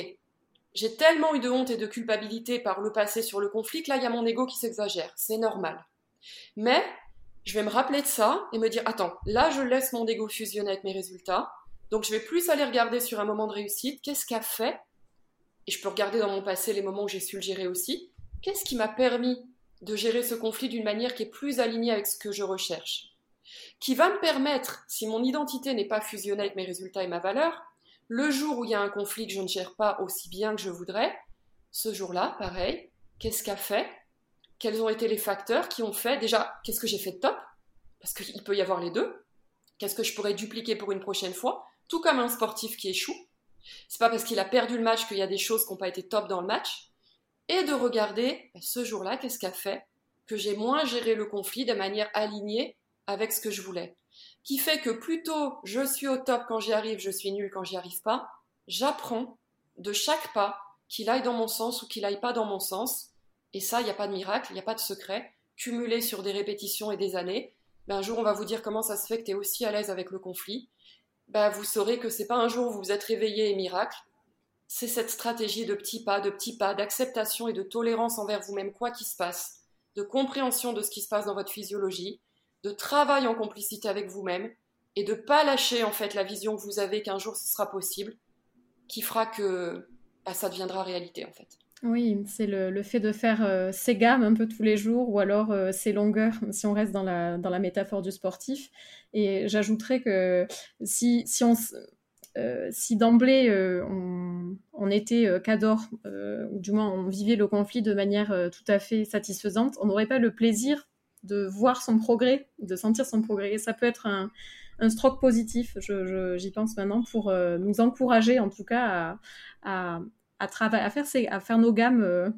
j'ai tellement eu de honte et de culpabilité par le passé sur le conflit que là, il y a mon ego qui s'exagère. C'est normal. Mais je vais me rappeler de ça et me dire, attends, là, je laisse mon ego fusionner avec mes résultats. Donc, je vais plus aller regarder sur un moment de réussite, qu'est-ce qu'a fait et je peux regarder dans mon passé les moments où j'ai su le gérer aussi. Qu'est-ce qui m'a permis de gérer ce conflit d'une manière qui est plus alignée avec ce que je recherche? Qui va me permettre, si mon identité n'est pas fusionnée avec mes résultats et ma valeur, le jour où il y a un conflit que je ne gère pas aussi bien que je voudrais, ce jour-là, pareil, qu'est-ce qu'a fait? Quels ont été les facteurs qui ont fait Déjà, qu'est-ce que j'ai fait de top? Parce qu'il peut y avoir les deux. Qu'est-ce que je pourrais dupliquer pour une prochaine fois? Tout comme un sportif qui échoue. C'est pas parce qu'il a perdu le match qu'il y a des choses qui n'ont pas été top dans le match. Et de regarder bah, ce jour-là, qu'est-ce qu'a fait que j'ai moins géré le conflit de manière alignée avec ce que je voulais. Qui fait que plutôt je suis au top quand j'y arrive, je suis nul quand j'y arrive pas, j'apprends de chaque pas qu'il aille dans mon sens ou qu'il aille pas dans mon sens. Et ça, il n'y a pas de miracle, il n'y a pas de secret. Cumulé sur des répétitions et des années, ben un jour on va vous dire comment ça se fait que tu es aussi à l'aise avec le conflit bah, vous saurez que c'est pas un jour où vous vous êtes réveillé et miracle. C'est cette stratégie de petits pas, de petits pas, d'acceptation et de tolérance envers vous-même, quoi qu'il se passe, de compréhension de ce qui se passe dans votre physiologie, de travail en complicité avec vous-même et de pas lâcher en fait la vision que vous avez qu'un jour ce sera possible, qui fera que bah, ça deviendra réalité en fait. Oui, c'est le, fait de faire euh, ses gammes un peu tous les jours ou alors euh, ses longueurs, si on reste dans la, métaphore du sportif. Et j'ajouterais que si, si, euh, si d'emblée on, on, était cador, ou du moins on vivait le conflit de manière tout à fait satisfaisante, on n'aurait pas le plaisir de voir son progrès, de sentir son progrès. Et ça peut être un, stroke positif, j'y pense maintenant, pour nous encourager en tout cas à, à, faire, nos gammes euh,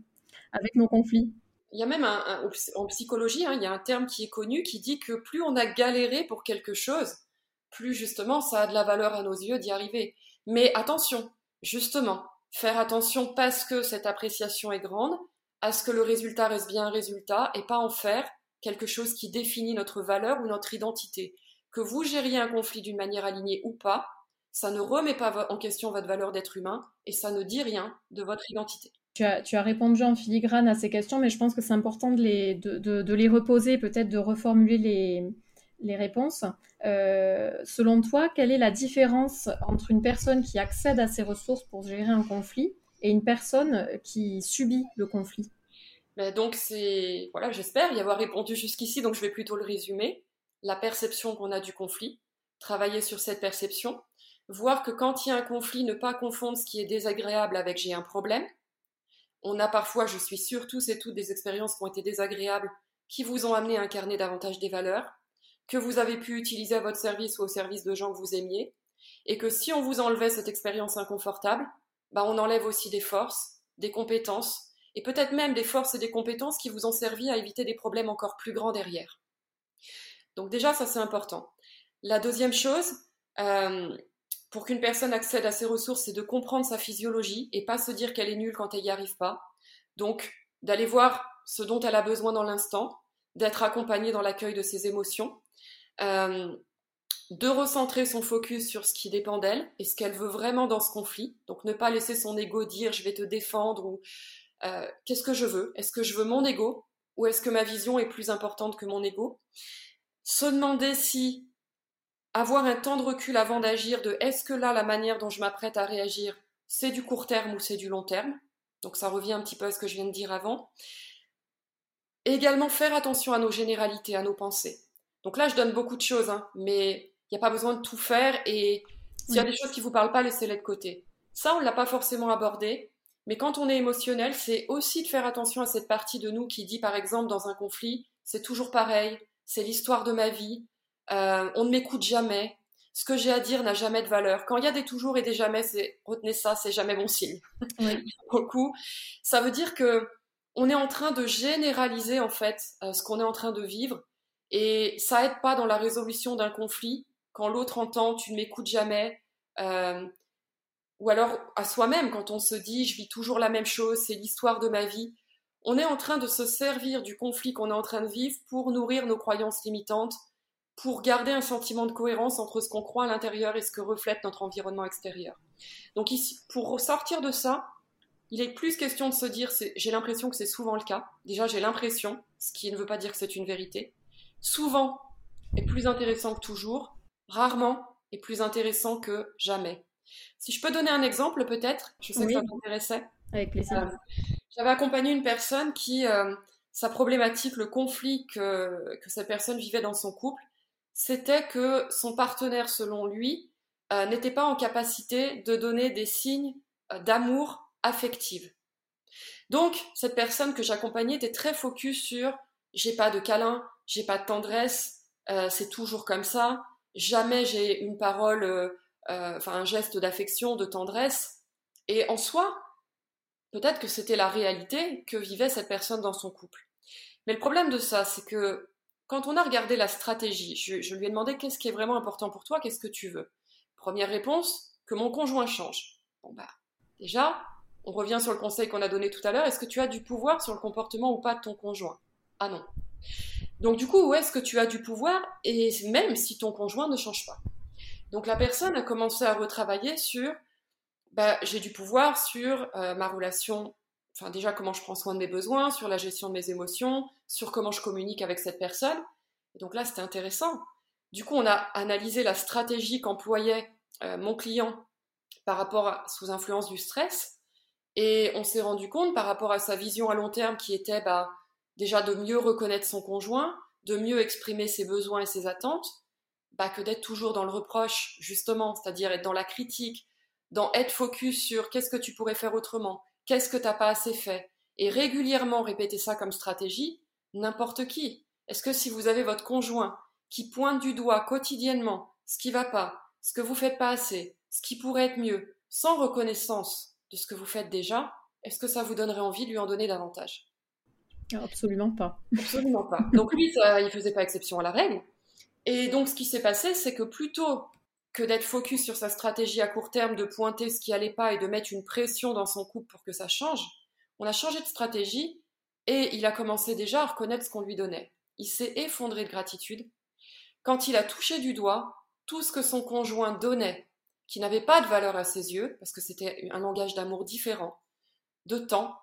avec nos conflits. Il y a même en psychologie, hein, il y a un terme qui est connu qui dit que plus on a galéré pour quelque chose, plus justement ça a de la valeur à nos yeux d'y arriver. Mais attention, justement, faire attention parce que cette appréciation est grande, à ce que le résultat reste bien un résultat et pas en faire quelque chose qui définit notre valeur ou notre identité. Que vous gériez un conflit d'une manière alignée ou pas, ça ne remet pas en question votre valeur d'être humain et ça ne dit rien de votre identité. Tu as, tu as, répondu en filigrane à ces questions, mais je pense que c'est important de les, de, de, les reposer, peut-être de reformuler les, les réponses. Euh, selon toi, quelle est la différence entre une personne qui accède à ses ressources pour gérer un conflit et une personne qui subit le conflit? Ben Donc, c'est, voilà, j'espère y avoir répondu jusqu'ici, donc je vais plutôt le résumer. La perception qu'on a du conflit, travailler sur cette perception, voir que quand il y a un conflit, ne pas confondre ce qui est désagréable avec j'ai un problème. On a parfois, je suis sûre, tous et toutes des expériences qui ont été désagréables, qui vous ont amené à incarner davantage des valeurs, que vous avez pu utiliser à votre service ou au service de gens que vous aimiez, et que si on vous enlevait cette expérience inconfortable, bah on enlève aussi des forces, des compétences, et peut-être même des forces et des compétences qui vous ont servi à éviter des problèmes encore plus grands derrière. Donc déjà, ça c'est important. La deuxième chose, euh, pour qu'une personne accède à ses ressources, c'est de comprendre sa physiologie et pas se dire qu'elle est nulle quand elle n'y arrive pas. Donc, d'aller voir ce dont elle a besoin dans l'instant, d'être accompagnée dans l'accueil de ses émotions, euh, de recentrer son focus sur ce qui dépend d'elle et ce qu'elle veut vraiment dans ce conflit. Donc, ne pas laisser son ego dire je vais te défendre ou euh, qu'est-ce que je veux? Est-ce que je veux mon ego? Ou est-ce que ma vision est plus importante que mon ego? Se demander si avoir un temps de recul avant d'agir, de est-ce que là, la manière dont je m'apprête à réagir, c'est du court terme ou c'est du long terme? Donc ça revient un petit peu à ce que je viens de dire avant. Et également faire attention à nos généralités, à nos pensées. Donc là, je donne beaucoup de choses, hein, mais il n'y a pas besoin de tout faire et s'il y a des choses qui ne vous parlent pas, laissez-les de côté. Ça, on ne l'a pas forcément abordé, mais quand on est émotionnel, c'est aussi de faire attention à cette partie de nous qui dit, par exemple, dans un conflit, c'est toujours pareil, c'est l'histoire de ma vie, euh, on ne m'écoute jamais. Ce que j'ai à dire n'a jamais de valeur. Quand il y a des toujours et des jamais, c'est retenez ça, c'est jamais bon signe. Beaucoup. Ça veut dire que on est en train de généraliser en fait euh, ce qu'on est en train de vivre et ça aide pas dans la résolution d'un conflit quand l'autre entend tu ne m'écoutes jamais. Euh, ou alors à soi-même quand on se dit je vis toujours la même chose, c'est l'histoire de ma vie. On est en train de se servir du conflit qu'on est en train de vivre pour nourrir nos croyances limitantes, pour garder un sentiment de cohérence entre ce qu'on croit à l'intérieur et ce que reflète notre environnement extérieur. Donc ici, pour sortir de ça, il est plus question de se dire, j'ai l'impression que c'est souvent le cas. Déjà, j'ai l'impression, ce qui ne veut pas dire que c'est une vérité. Souvent est plus intéressant que toujours, rarement est plus intéressant que jamais. Si je peux donner un exemple, peut-être, je sais que ça m'intéressait. Avec plaisir. Euh, j'avais accompagné une personne qui, euh, sa problématique, le conflit que, que cette personne vivait dans son couple, c'était que son partenaire, selon lui, euh, n'était pas en capacité de donner des signes euh, d'amour affectif. Donc, cette personne que j'accompagnais était très focus sur j'ai pas de câlin, j'ai pas de tendresse, euh, c'est toujours comme ça, jamais j'ai une parole, enfin un geste d'affection, de tendresse. Et en soi, peut-être que c'était la réalité que vivait cette personne dans son couple. Mais le problème de ça, c'est que quand on a regardé la stratégie, je, lui ai demandé qu'est-ce qui est vraiment important pour toi, qu'est-ce que tu veux? Première réponse, que mon conjoint change. Bon bah, déjà, on revient sur le conseil qu'on a donné tout à l'heure. Est-ce que tu as du pouvoir sur le comportement ou pas de ton conjoint? Ah non. Donc du coup, où est-ce que tu as du pouvoir? Et même si ton conjoint ne change pas Donc la personne a commencé à retravailler sur bah, j'ai du pouvoir sur euh, ma relation enfin déjà comment je prends soin de mes besoins, sur la gestion de mes émotions, sur comment je communique avec cette personne. Et donc là, c'était intéressant. Du coup, on a analysé la stratégie qu'employait euh, mon client par rapport à, sous influence du stress, et on s'est rendu compte par rapport à sa vision à long terme qui était bah, déjà de mieux reconnaître son conjoint, de mieux exprimer ses besoins et ses attentes, bah, que d'être toujours dans le reproche, justement, c'est-à-dire être dans la critique, dans être focus sur qu'est-ce que tu pourrais faire autrement, Qu'est-ce que t'as pas assez fait? Et régulièrement répéter ça comme stratégie, n'importe qui. Est-ce que si vous avez votre conjoint qui pointe du doigt quotidiennement ce qui va pas, ce que vous faites pas assez, ce qui pourrait être mieux, sans reconnaissance de ce que vous faites déjà, est-ce que ça vous donnerait envie de lui en donner davantage? Absolument pas. Absolument pas. Donc lui, ça, il faisait pas exception à la règle. Et donc ce qui s'est passé, c'est que plutôt que d'être focus sur sa stratégie à court terme, de pointer ce qui allait pas et de mettre une pression dans son couple pour que ça change, on a changé de stratégie et il a commencé déjà à reconnaître ce qu'on lui donnait. Il s'est effondré de gratitude quand il a touché du doigt tout ce que son conjoint donnait, qui n'avait pas de valeur à ses yeux, parce que c'était un langage d'amour différent, de temps,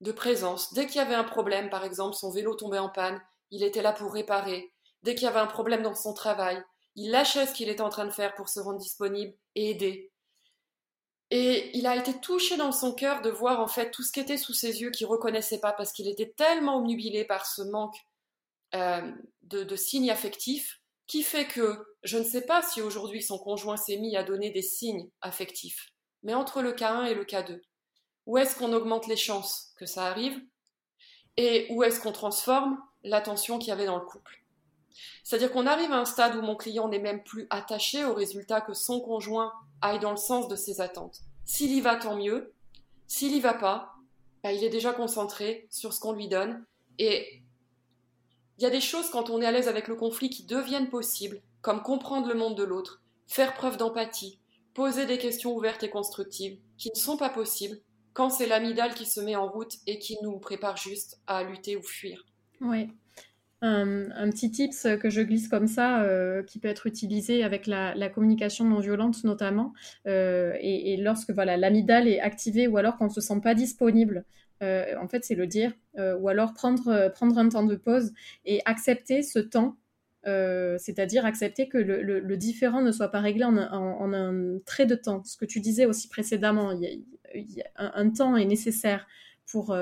de présence. Dès qu'il y avait un problème, par exemple, son vélo tombait en panne, il était là pour réparer. Dès qu'il y avait un problème dans son travail, il lâchait ce qu'il était en train de faire pour se rendre disponible et aider. Et il a été touché dans son cœur de voir en fait tout ce qui était sous ses yeux qu'il reconnaissait pas parce qu'il était tellement omnubilé par ce manque euh, de, signes affectifs qui fait que je ne sais pas si aujourd'hui son conjoint s'est mis à donner des signes affectifs, mais entre le cas 1 et le cas 2, où est-ce qu'on augmente les chances que ça arrive et où est-ce qu'on transforme l'attention qu'il y avait dans le couple? C'est-à-dire qu'on arrive à un stade où mon client n'est même plus attaché au résultat que son conjoint aille dans le sens de ses attentes. S'il y va, tant mieux. S'il y va pas, bah, il est déjà concentré sur ce qu'on lui donne. Et il y a des choses quand on est à l'aise avec le conflit qui deviennent possibles, comme comprendre le monde de l'autre, faire preuve d'empathie, poser des questions ouvertes et constructives, qui ne sont pas possibles quand c'est l'amidale qui se met en route et qui nous prépare juste à lutter ou fuir. Oui un, petit tips que je glisse comme ça, euh, qui peut être utilisé avec la, communication non violente notamment, euh, et, lorsque voilà l'amygdale est activée ou alors qu'on ne se sent pas disponible, euh, en fait c'est le dire, ou alors prendre, prendre un temps de pause et accepter ce temps, c'est-à-dire accepter que le, différent ne soit pas réglé en, un trait de temps. Ce que tu disais aussi précédemment, un, temps est nécessaire pour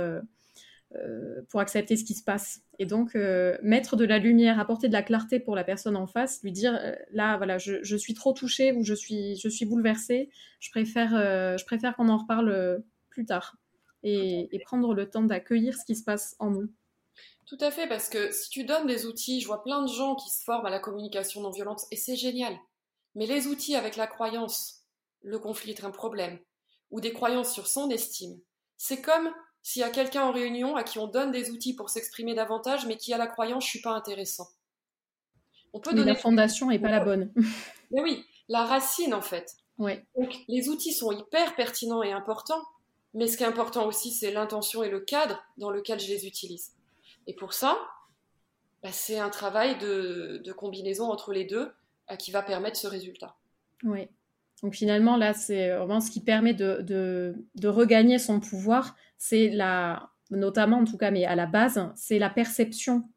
pour accepter ce qui se passe. Et donc, euh, mettre de la lumière, apporter de la clarté pour la personne en face, lui dire, euh, là, voilà, je, suis trop touchée ou je suis, je suis bouleversée, je préfère, je préfère qu'on en reparle plus tard. Et, et prendre le temps d'accueillir ce qui se passe en nous. Tout à fait, parce que si tu donnes des outils, je vois plein de gens qui se forment à la communication non violente, et c'est génial. Mais les outils avec la croyance, le conflit est un problème, ou des croyances sur son estime, c'est comme s'il y a quelqu'un en réunion à qui on donne des outils pour s'exprimer davantage, mais qui a la croyance je suis pas intéressant. On peut donner la fondation n'est pas la bonne. mais oui, la racine en fait. Ouais. Donc les outils sont hyper pertinents et importants, mais ce qui est important aussi c'est l'intention et le cadre dans lequel je les utilise. Et pour ça, bah, c'est un travail de, combinaison entre les deux euh, qui va permettre ce résultat. Oui. Donc finalement, là, c'est vraiment ce qui permet de, de, regagner son pouvoir, c'est la, notamment en tout cas, mais à la base, c'est la perception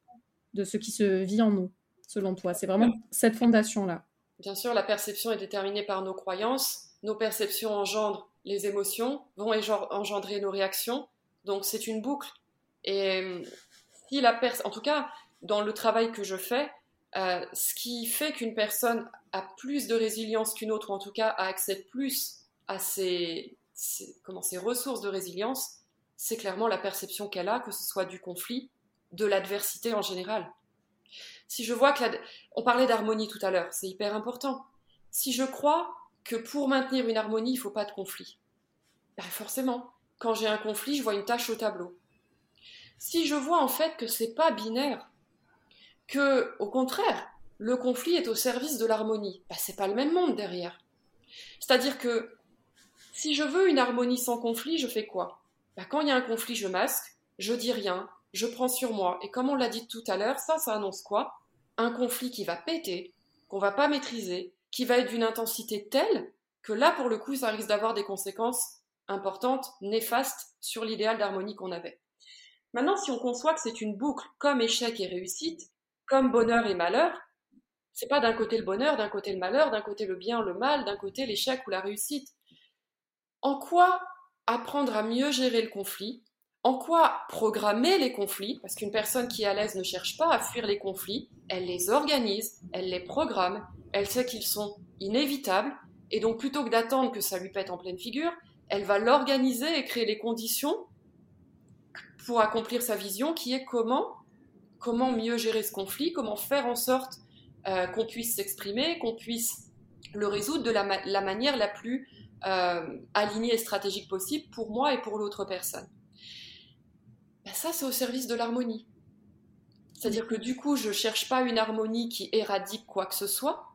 de ce qui se vit en nous, selon toi. C'est vraiment cette fondation-là. Bien sûr, la perception est déterminée par nos croyances. Nos perceptions engendrent les émotions, vont engendrer nos réactions. Donc c'est une boucle. Et si la en tout cas, dans le travail que je fais, euh, ce qui fait qu'une personne a plus de résilience qu'une autre, ou en tout cas a accès plus à ses, comment, ses ressources de résilience, c'est clairement la perception qu'elle a, que ce soit du conflit, de l'adversité en général. Si je vois que on parlait d'harmonie tout à l'heure, c'est hyper important. Si je crois que pour maintenir une harmonie, il faut pas de conflit, ben forcément, quand j'ai un conflit, je vois une tâche au tableau. Si je vois en fait que c'est pas binaire, que, au contraire, le conflit est au service de l'harmonie. Bah, c'est pas le même monde derrière. C'est-à-dire que si je veux une harmonie sans conflit, je fais quoi? Bah, Quand il y a un conflit, je masque, je dis rien, je prends sur moi. Et comme on l'a dit tout à l'heure, ça, ça annonce quoi? Un conflit qui va péter, qu'on va pas maîtriser, qui va être d'une intensité telle que là, pour le coup, ça risque d'avoir des conséquences importantes, néfastes sur l'idéal d'harmonie qu'on avait. Maintenant, si on conçoit que c'est une boucle comme échec et réussite, comme bonheur et malheur, c'est pas d'un côté le bonheur, d'un côté le malheur, d'un côté le bien, le mal, d'un côté l'échec ou la réussite. En quoi apprendre à mieux gérer le conflit En quoi programmer les conflits Parce qu'une personne qui est à l'aise ne cherche pas à fuir les conflits, elle les organise, elle les programme, elle sait qu'ils sont inévitables, et donc plutôt que d'attendre que ça lui pète en pleine figure, elle va l'organiser et créer les conditions pour accomplir sa vision qui est comment comment mieux gérer ce conflit, comment faire en sorte euh, qu'on puisse s'exprimer, qu'on puisse le résoudre de la, manière la plus euh, alignée et stratégique possible pour moi et pour l'autre personne. Ben ça, c'est au service de l'harmonie. C'est-à-dire que du coup, je ne cherche pas une harmonie qui éradique quoi que ce soit,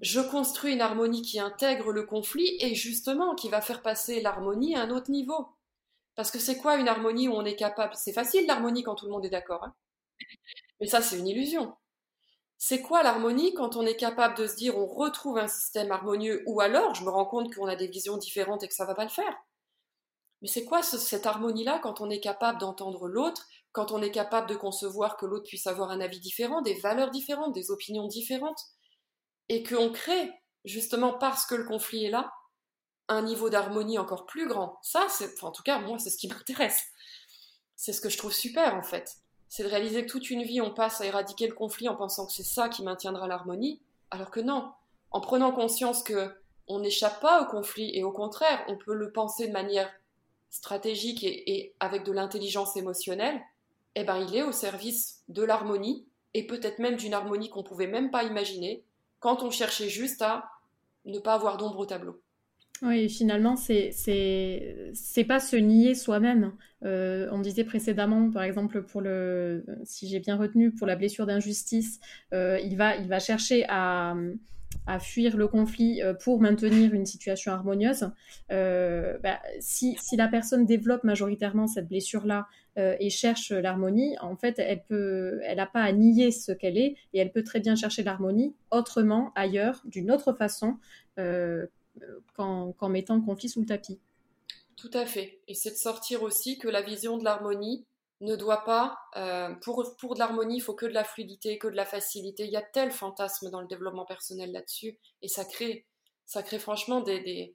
je construis une harmonie qui intègre le conflit et justement qui va faire passer l'harmonie à un autre niveau. Parce que c'est quoi une harmonie où on est capable? C'est facile l'harmonie quand tout le monde est d'accord. Hein mais ça, c'est une illusion. C'est quoi l'harmonie quand on est capable de se dire on retrouve un système harmonieux ou alors je me rends compte qu'on a des visions différentes et que ça va pas le faire Mais c'est quoi cette harmonie-là quand on est capable d'entendre l'autre, quand on est capable de concevoir que l'autre puisse avoir un avis différent, des valeurs différentes, des opinions différentes, et qu'on crée, justement parce que le conflit est là, un niveau d'harmonie encore plus grand? Ça, c'est, en tout cas, moi, c'est ce qui m'intéresse. C'est ce que je trouve super, en fait. C'est de réaliser que toute une vie, on passe à éradiquer le conflit en pensant que c'est ça qui maintiendra l'harmonie, alors que non. En prenant conscience que on n'échappe pas au conflit et au contraire, on peut le penser de manière stratégique et, avec de l'intelligence émotionnelle, eh ben, il est au service de l'harmonie et peut-être même d'une harmonie qu'on pouvait même pas imaginer quand on cherchait juste à ne pas avoir d'ombre au tableau. Oui, finalement, c'est pas se nier soi-même. Euh, on disait précédemment, par exemple, pour le, si j'ai bien retenu, pour la blessure d'injustice, euh, il va il va chercher à à fuir le conflit euh, pour maintenir une situation harmonieuse. Bah, si, si la personne développe majoritairement cette blessure-là et cherche l'harmonie, en fait, elle peut, elle n'a pas à nier ce qu'elle est et elle peut très bien chercher l'harmonie autrement, ailleurs, d'une autre façon qu'en mettant le conflit sous le tapis. Tout à fait. Et c'est de sortir aussi que la vision de l'harmonie ne doit pas, euh, pour, pour de l'harmonie, il faut que de la fluidité, que de la facilité. Il y a tel fantasme dans le développement personnel là-dessus, et ça crée, ça crée franchement des, des,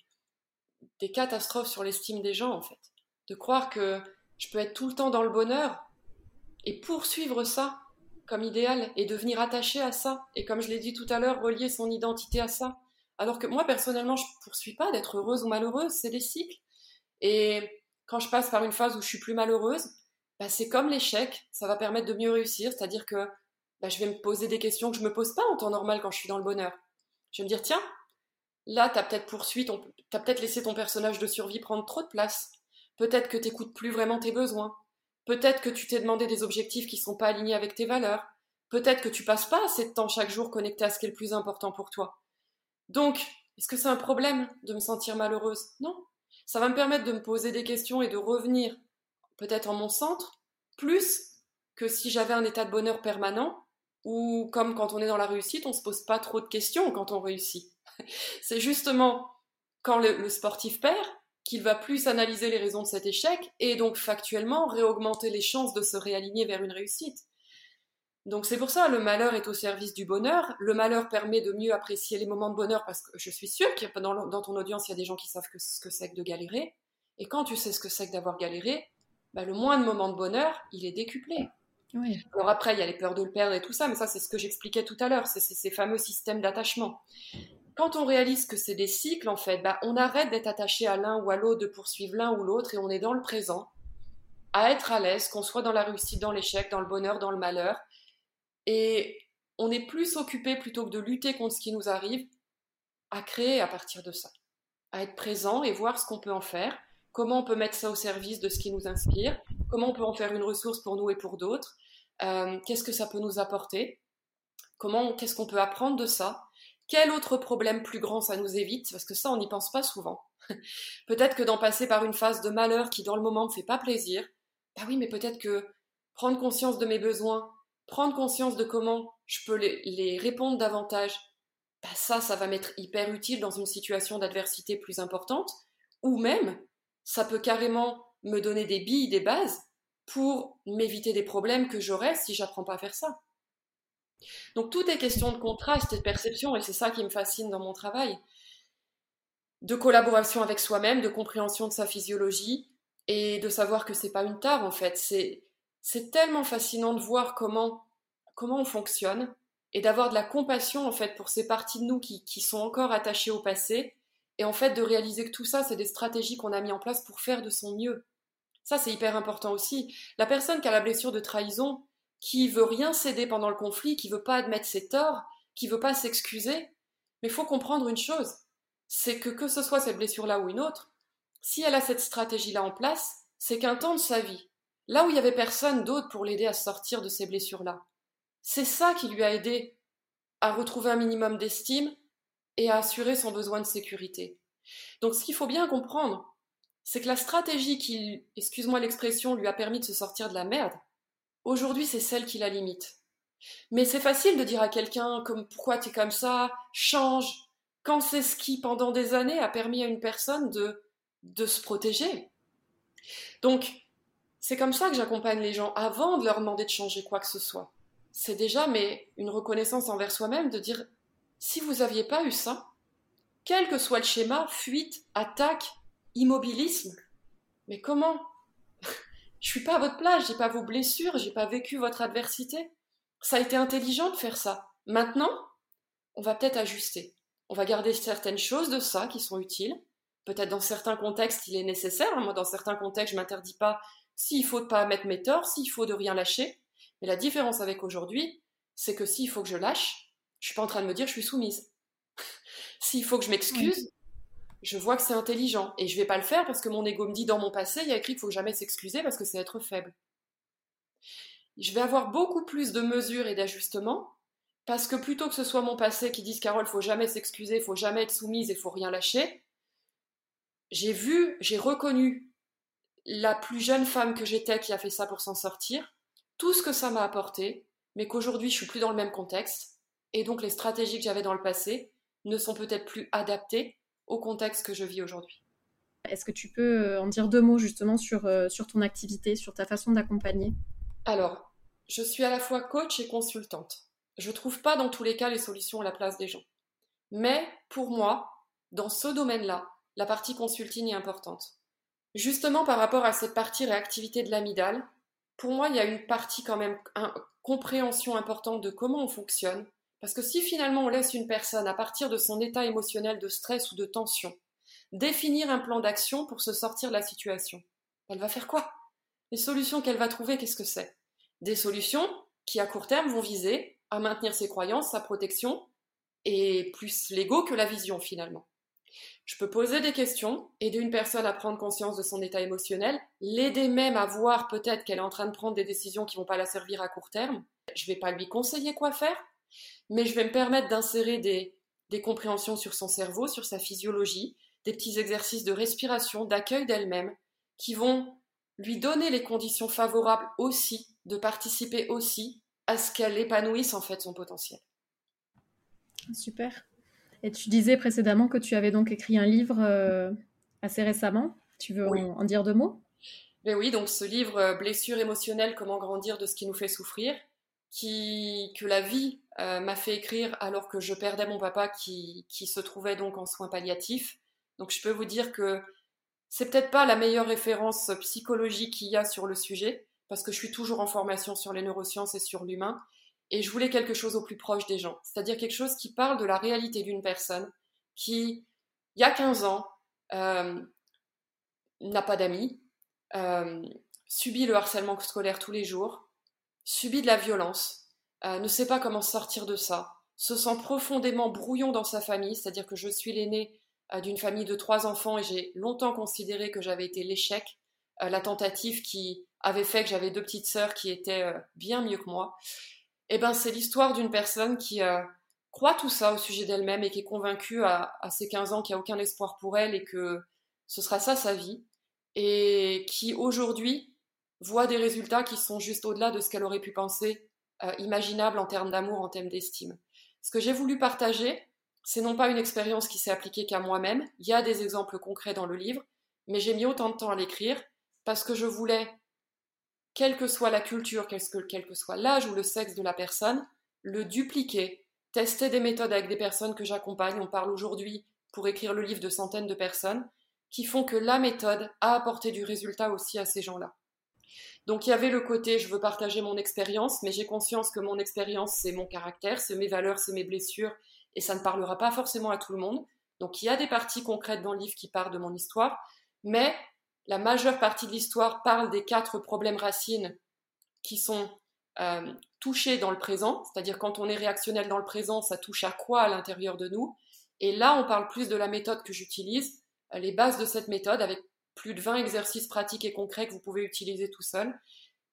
des catastrophes sur l'estime des gens, en fait. De croire que je peux être tout le temps dans le bonheur et poursuivre ça comme idéal et devenir attaché à ça, et comme je l'ai dit tout à l'heure, relier son identité à ça. Alors que moi, personnellement, je ne poursuis pas d'être heureuse ou malheureuse, c'est des cycles. Et quand je passe par une phase où je suis plus malheureuse, bah, c'est comme l'échec, ça va permettre de mieux réussir, c'est-à-dire que bah, je vais me poser des questions que je ne me pose pas en temps normal quand je suis dans le bonheur. Je vais me dire, tiens, là, tu as peut-être poursuivi, as peut-être laissé ton personnage de survie prendre trop de place. Peut-être que tu n'écoutes plus vraiment tes besoins. Peut-être que tu t'es demandé des objectifs qui ne sont pas alignés avec tes valeurs. Peut-être que tu passes pas assez de temps chaque jour connecté à ce qui est le plus important pour toi. Donc, est-ce que c'est un problème de me sentir malheureuse? Non. Ça va me permettre de me poser des questions et de revenir peut-être en mon centre, plus que si j'avais un état de bonheur permanent, ou comme quand on est dans la réussite, on ne se pose pas trop de questions quand on réussit. c'est justement quand le, le sportif perd qu'il va plus analyser les raisons de cet échec et donc factuellement réaugmenter les chances de se réaligner vers une réussite. Donc c'est pour ça, le malheur est au service du bonheur. Le malheur permet de mieux apprécier les moments de bonheur parce que je suis sûre que dans, dans ton audience, il y a des gens qui savent ce que c'est que de galérer. Et quand tu sais ce que c'est que d'avoir galéré, bah, le moins de moments de bonheur, il est décuplé. Alors après, il y a les peurs de le perdre et tout ça, mais ça, c'est ce que j'expliquais tout à l'heure, c'est ces fameux systèmes d'attachement. Quand on réalise que c'est des cycles, en fait, bah, on arrête d'être attaché à l'un ou à l'autre, de poursuivre l'un ou l'autre, et on est dans le présent, à être à l'aise, qu'on soit dans la réussite, dans l'échec, dans le bonheur, dans le malheur, et on est plus occupé plutôt que de lutter contre ce qui nous arrive, à créer à partir de ça, à être présent et voir ce qu'on peut en faire, comment on peut mettre ça au service de ce qui nous inspire, comment on peut en faire une ressource pour nous et pour d'autres, euh, qu'est-ce que ça peut nous apporter, comment, qu'est-ce qu'on peut apprendre de ça, quel autre problème plus grand ça nous évite, parce que ça on n'y pense pas souvent. peut-être que d'en passer par une phase de malheur qui dans le moment ne fait pas plaisir, bah oui, mais peut-être que prendre conscience de mes besoins, prendre conscience de comment je peux les, répondre davantage, bah ça, ça va m'être hyper utile dans une situation d'adversité plus importante, ou même, ça peut carrément me donner des billes, des bases, pour m'éviter des problèmes que j'aurais si j'apprends pas à faire ça. Donc tout est question de contraste et de perception, et c'est ça qui me fascine dans mon travail. De collaboration avec soi-même, de compréhension de sa physiologie, et de savoir que c'est pas une tare en fait, c'est tellement fascinant de voir comment, comment on fonctionne et d'avoir de la compassion en fait pour ces parties de nous qui, qui sont encore attachées au passé et en fait de réaliser que tout ça c'est des stratégies qu'on a mis en place pour faire de son mieux. Ça c'est hyper important aussi. La personne qui a la blessure de trahison, qui veut rien céder pendant le conflit, qui veut pas admettre ses torts, qui veut pas s'excuser, mais faut comprendre une chose, c'est que que ce soit cette blessure là ou une autre, si elle a cette stratégie là en place, c'est qu'un temps de sa vie, là où il n'y avait personne d'autre pour l'aider à sortir de ces blessures-là. C'est ça qui lui a aidé à retrouver un minimum d'estime et à assurer son besoin de sécurité. Donc ce qu'il faut bien comprendre, c'est que la stratégie qui, excuse-moi l'expression, lui a permis de se sortir de la merde, aujourd'hui c'est celle qui la limite. Mais c'est facile de dire à quelqu'un comme pourquoi tu es comme ça, change, quand c'est ce qui pendant des années a permis à une personne de, de se protéger. Donc, c'est comme ça que j'accompagne les gens avant de leur demander de changer quoi que ce soit. C'est déjà mais une reconnaissance envers soi-même de dire si vous n'aviez pas eu ça, quel que soit le schéma, fuite, attaque, immobilisme, mais comment? Je suis pas à votre place, j'ai pas vos blessures, j'ai pas vécu votre adversité. Ça a été intelligent de faire ça. Maintenant, on va peut-être ajuster. On va garder certaines choses de ça qui sont utiles. Peut-être dans certains contextes, il est nécessaire. Moi, dans certains contextes, je m'interdis pas s'il faut pas mettre mes torts, s'il faut de rien lâcher. Mais la différence avec aujourd'hui, c'est que s'il faut que je lâche, je suis pas en train de me dire je suis soumise. s'il faut que je m'excuse, je vois que c'est intelligent et je vais pas le faire parce que mon ego me dit dans mon passé, il y a écrit qu'il faut jamais s'excuser parce que c'est être faible. Je vais avoir beaucoup plus de mesures et d'ajustements parce que plutôt que ce soit mon passé qui dise Carole, faut jamais s'excuser, faut jamais être soumise et faut rien lâcher, j'ai vu, j'ai reconnu la plus jeune femme que j'étais qui a fait ça pour s'en sortir, tout ce que ça m'a apporté, mais qu'aujourd'hui je suis plus dans le même contexte, et donc les stratégies que j'avais dans le passé ne sont peut-être plus adaptées au contexte que je vis aujourd'hui. Est-ce que tu peux euh, en dire deux mots justement sur, euh, sur ton activité, sur ta façon d'accompagner? Alors, je suis à la fois coach et consultante. Je ne trouve pas dans tous les cas les solutions à la place des gens. Mais pour moi, dans ce domaine-là, la partie consulting est importante. Justement par rapport à cette partie réactivité de l'amygdale, pour moi, il y a une partie quand même, une compréhension importante de comment on fonctionne, parce que si finalement on laisse une personne, à partir de son état émotionnel de stress ou de tension, définir un plan d'action pour se sortir de la situation, elle va faire quoi? Les solutions qu'elle va trouver, qu'est-ce que c'est? Des solutions qui, à court terme, vont viser à maintenir ses croyances, sa protection, et plus l'ego que la vision finalement. Je peux poser des questions, aider une personne à prendre conscience de son état émotionnel, l'aider même à voir peut-être qu'elle est en train de prendre des décisions qui vont pas la servir à court terme. Je vais pas lui conseiller quoi faire, mais je vais me permettre d'insérer des, des compréhensions sur son cerveau, sur sa physiologie, des petits exercices de respiration, d'accueil d'elle-même, qui vont lui donner les conditions favorables aussi, de participer aussi à ce qu'elle épanouisse en fait son potentiel. Super. Et tu disais précédemment que tu avais donc écrit un livre euh, assez récemment. Tu veux en, dire deux mots? Ben oui, donc ce livre euh, Blessure émotionnelle, comment grandir de ce qui nous fait souffrir, qui, que la vie euh, m'a fait écrire alors que je perdais mon papa qui, qui, se trouvait donc en soins palliatifs. Donc je peux vous dire que c'est peut-être pas la meilleure référence psychologique qu'il y a sur le sujet, parce que je suis toujours en formation sur les neurosciences et sur l'humain, et je voulais quelque chose au plus proche des gens, c'est-à-dire quelque chose qui parle de la réalité d'une personne qui, il y a 15 ans, euh, n'a pas d'amis, euh, subit le harcèlement scolaire tous les jours, subit de la violence, euh, ne sait pas comment sortir de ça, se sent profondément brouillon dans sa famille, c'est-à-dire que je suis l'aîné d'une famille de trois enfants et j'ai longtemps considéré que j'avais été l'échec, la tentative qui avait fait que j'avais deux petites sœurs qui étaient bien mieux que moi. Eh ben, c'est l'histoire d'une personne qui croit tout ça au sujet d'elle-même et qui est convaincue à, à ses 15 ans qu'il n'y a aucun espoir pour elle et que ce sera ça sa vie. Et qui aujourd'hui voit des résultats qui sont juste au-delà de ce qu'elle aurait pu penser euh, imaginable en termes d'amour, en termes d'estime. Ce que j'ai voulu partager, c'est non pas une expérience qui s'est appliquée qu'à moi-même, il y a des exemples concrets dans le livre, mais j'ai mis autant de temps à l'écrire parce que je voulais quelle que soit la culture, quel que, soit l'âge ou le sexe de la personne, le dupliquer, tester des méthodes avec des personnes que j'accompagne. On parle aujourd'hui, pour écrire le livre, de centaines de personnes, qui font que la méthode a apporté du résultat aussi à ces gens-là. Donc il y avait le côté, je veux partager mon expérience, mais j'ai conscience que mon expérience, c'est mon caractère, c'est mes valeurs, c'est mes blessures, et ça ne parlera pas forcément à tout le monde. Donc il y a des parties concrètes dans le livre qui parlent de mon histoire, mais la majeure partie de l'histoire parle des quatre problèmes racines qui sont euh, touchés dans le présent, c'est-à-dire quand on est réactionnel dans le présent, ça touche à quoi à l'intérieur de nous? Et là, on parle plus de la méthode que j'utilise, euh, les bases de cette méthode, avec plus de 20 exercices pratiques et concrets que vous pouvez utiliser tout seul,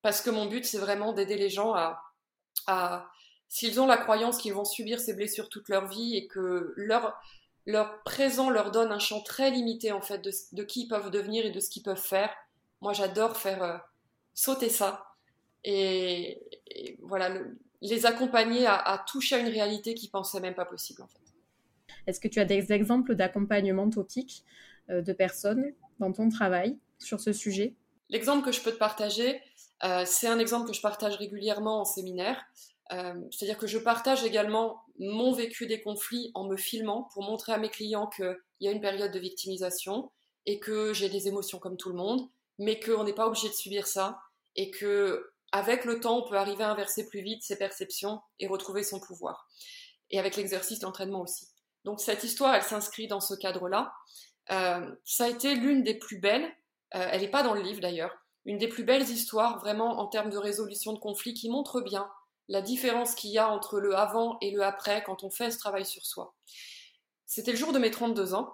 parce que mon but, c'est vraiment d'aider les gens à, à s'ils ont la croyance qu'ils vont subir ces blessures toute leur vie et que leur, leur présent leur donne un champ très limité en fait de, qui ils peuvent devenir et de ce qu'ils peuvent faire. Moi, j'adore faire euh, sauter ça et, voilà les accompagner à, toucher à une réalité qu'ils pensaient même pas possible en fait. Est-ce que tu as des exemples d'accompagnement topique euh, de personnes dans ton travail sur ce sujet? L'exemple que je peux te partager, euh, c'est un exemple que je partage régulièrement en séminaire. Euh, c'est-à-dire que je partage également mon vécu des conflits en me filmant pour montrer à mes clients qu'il y a une période de victimisation et que j'ai des émotions comme tout le monde, mais qu'on n'est pas obligé de subir ça et que avec le temps, on peut arriver à inverser plus vite ses perceptions et retrouver son pouvoir. Et avec l'exercice, l'entraînement aussi. Donc cette histoire, elle s'inscrit dans ce cadre-là. Euh, ça a été l'une des plus belles, euh, elle n'est pas dans le livre d'ailleurs, une des plus belles histoires vraiment en termes de résolution de conflits qui montre bien la différence qu'il y a entre le avant et le après quand on fait ce travail sur soi. C'était le jour de mes 32 ans.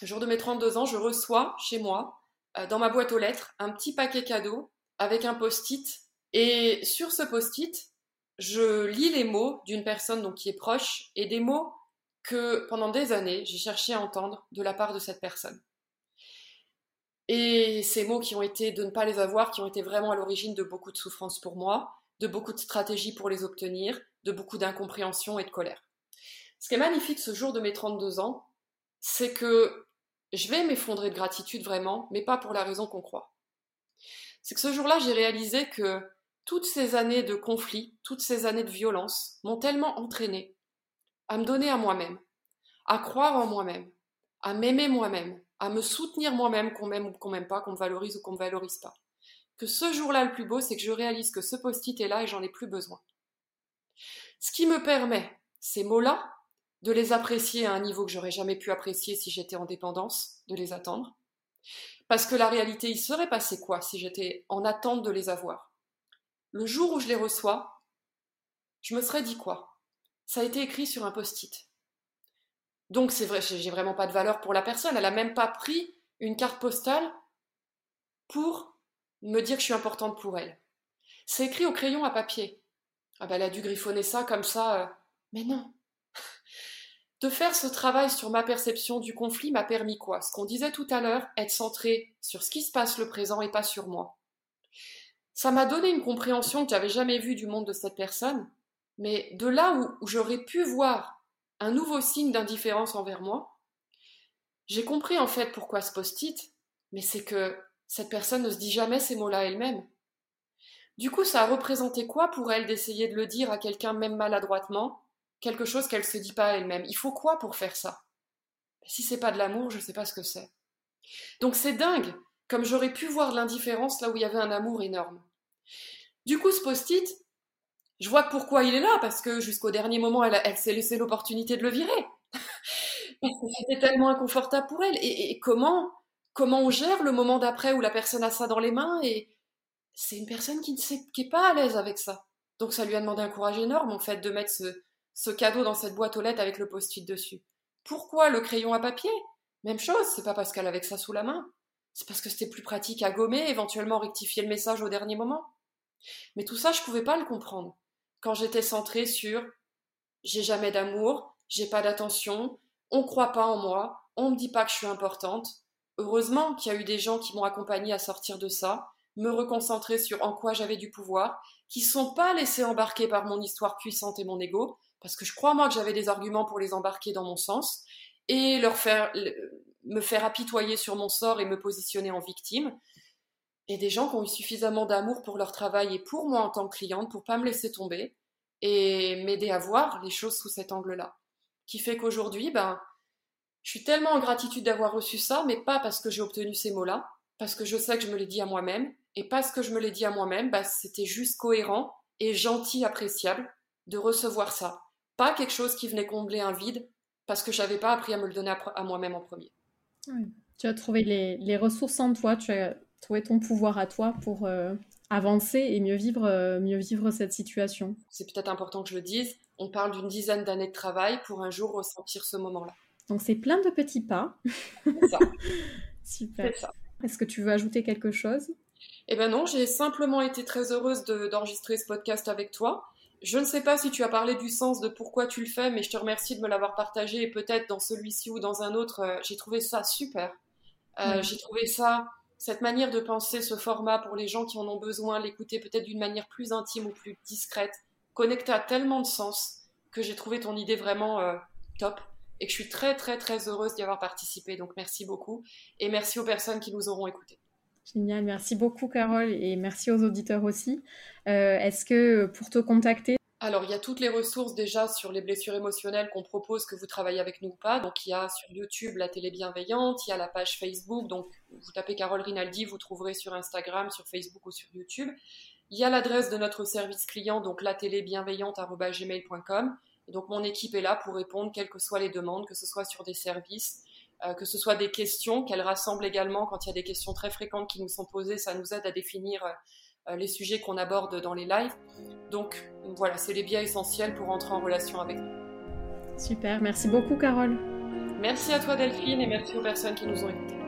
Le jour de mes 32 ans, je reçois chez moi, euh, dans ma boîte aux lettres, un petit paquet cadeau avec un post-it. Et sur ce post-it, je lis les mots d'une personne donc, qui est proche et des mots que pendant des années, j'ai cherché à entendre de la part de cette personne. Et ces mots qui ont été de ne pas les avoir, qui ont été vraiment à l'origine de beaucoup de souffrances pour moi, de beaucoup de stratégies pour les obtenir, de beaucoup d'incompréhension et de colère. Ce qui est magnifique ce jour de mes 32 ans, c'est que je vais m'effondrer de gratitude vraiment, mais pas pour la raison qu'on croit. C'est que ce jour-là, j'ai réalisé que toutes ces années de conflit, toutes ces années de violence m'ont tellement entraîné à me donner à moi-même, à croire en moi-même, à m'aimer moi-même, à me soutenir moi-même, qu'on m'aime ou qu'on m'aime pas, qu'on me valorise ou qu'on me valorise pas que ce jour-là, le plus beau, c'est que je réalise que ce post-it est là et j'en ai plus besoin. Ce qui me permet, ces mots-là, de les apprécier à un niveau que j'aurais jamais pu apprécier si j'étais en dépendance, de les attendre. Parce que la réalité, il serait passé quoi si j'étais en attente de les avoir? Le jour où je les reçois, je me serais dit quoi? Ça a été écrit sur un post-it. Donc c'est vrai, j'ai vraiment pas de valeur pour la personne. Elle a même pas pris une carte postale pour me dire que je suis importante pour elle. C'est écrit au crayon à papier. Ah ben, elle a dû griffonner ça comme ça. Euh, mais non. De faire ce travail sur ma perception du conflit m'a permis quoi? Ce qu'on disait tout à l'heure, être centré sur ce qui se passe le présent et pas sur moi. Ça m'a donné une compréhension que j'avais jamais vue du monde de cette personne, mais de là où, où j'aurais pu voir un nouveau signe d'indifférence envers moi, j'ai compris en fait pourquoi ce post-it, mais c'est que cette personne ne se dit jamais ces mots-là elle-même. Du coup, ça a représenté quoi pour elle d'essayer de le dire à quelqu'un même maladroitement, quelque chose qu'elle se dit pas elle-même? Il faut quoi pour faire ça? Si c'est pas de l'amour, je sais pas ce que c'est. Donc c'est dingue, comme j'aurais pu voir l'indifférence là où il y avait un amour énorme. Du coup, ce post-it, je vois pourquoi il est là, parce que jusqu'au dernier moment, elle, s'est laissé l'opportunité de le virer. C'était tellement inconfortable pour elle. et comment comment on gère le moment d'après où la personne a ça dans les mains et c'est une personne qui ne pas à l'aise avec ça. Donc ça lui a demandé un courage énorme en fait de mettre ce, cadeau dans cette boîte aux lettres avec le post-it dessus. Pourquoi le crayon à papier? Même chose, c'est pas parce qu'elle avait ça sous la main. C'est parce que c'était plus pratique à gommer, éventuellement rectifier le message au dernier moment. Mais tout ça, je pouvais pas le comprendre. Quand j'étais centrée sur j'ai jamais d'amour, j'ai pas d'attention, on croit pas en moi, on me dit pas que je suis importante, Heureusement qu'il y a eu des gens qui m'ont accompagné à sortir de ça, me reconcentrer sur en quoi j'avais du pouvoir, qui sont pas laissés embarquer par mon histoire puissante et mon ego, parce que je crois moi que j'avais des arguments pour les embarquer dans mon sens, et leur faire, me faire apitoyer sur mon sort et me positionner en victime. Et des gens qui ont eu suffisamment d'amour pour leur travail et pour moi en tant que cliente pour pas me laisser tomber et m'aider à voir les choses sous cet angle-là. Qui fait qu'aujourd'hui, ben, je suis tellement en gratitude d'avoir reçu ça, mais pas parce que j'ai obtenu ces mots-là, parce que je sais que je me l'ai dit à moi-même, et parce que je me l'ai dit à moi-même, bah, c'était juste cohérent et gentil, appréciable de recevoir ça. Pas quelque chose qui venait combler un vide, parce que j'avais pas appris à me le donner à, moi-même en premier. Tu as trouvé les, ressources en toi, tu as trouvé ton pouvoir à toi pour euh, avancer et mieux vivre, euh, mieux vivre cette situation. C'est peut-être important que je le dise, on parle d'une dizaine d'années de travail pour un jour ressentir ce moment-là. Donc c'est plein de petits pas. C'est ça. Super. Est-ce que tu veux ajouter quelque chose? Eh ben non, j'ai simplement été très heureuse d'enregistrer ce podcast avec toi. Je ne sais pas si tu as parlé du sens de pourquoi tu le fais, mais je te remercie de me l'avoir partagé et peut-être dans celui-ci ou dans un autre, euh, j'ai trouvé ça super. Euh, j'ai trouvé ça, cette manière de penser ce format pour les gens qui en ont besoin, l'écouter peut-être d'une manière plus intime ou plus discrète, connecté à tellement de sens que j'ai trouvé ton idée vraiment euh, top et que je suis très très très heureuse d'y avoir participé. Donc merci beaucoup et merci aux personnes qui nous auront écoutés. Génial, merci beaucoup Carole et merci aux auditeurs aussi. Euh, est-ce que pour te contacter, alors, il y a toutes les ressources déjà sur les blessures émotionnelles qu'on propose, que vous travaillez avec nous ou pas. Donc, il y a sur YouTube la télé bienveillante, il y a la page Facebook. Donc, vous tapez Carole Rinaldi, vous trouverez sur Instagram, sur Facebook ou sur YouTube. Il y a l'adresse de notre service client, donc la. Et donc, mon équipe est là pour répondre, quelles que soient les demandes, que ce soit sur des services, euh, que ce soit des questions, qu'elle rassemble également quand il y a des questions très fréquentes qui nous sont posées. Ça nous aide à définir. Euh, euh, les sujets qu'on aborde dans les lives. Donc voilà, c'est les biais essentiels pour entrer en relation avec nous. Super, merci beaucoup Carole. Merci à toi Delphine et merci aux personnes qui nous ont écoutés.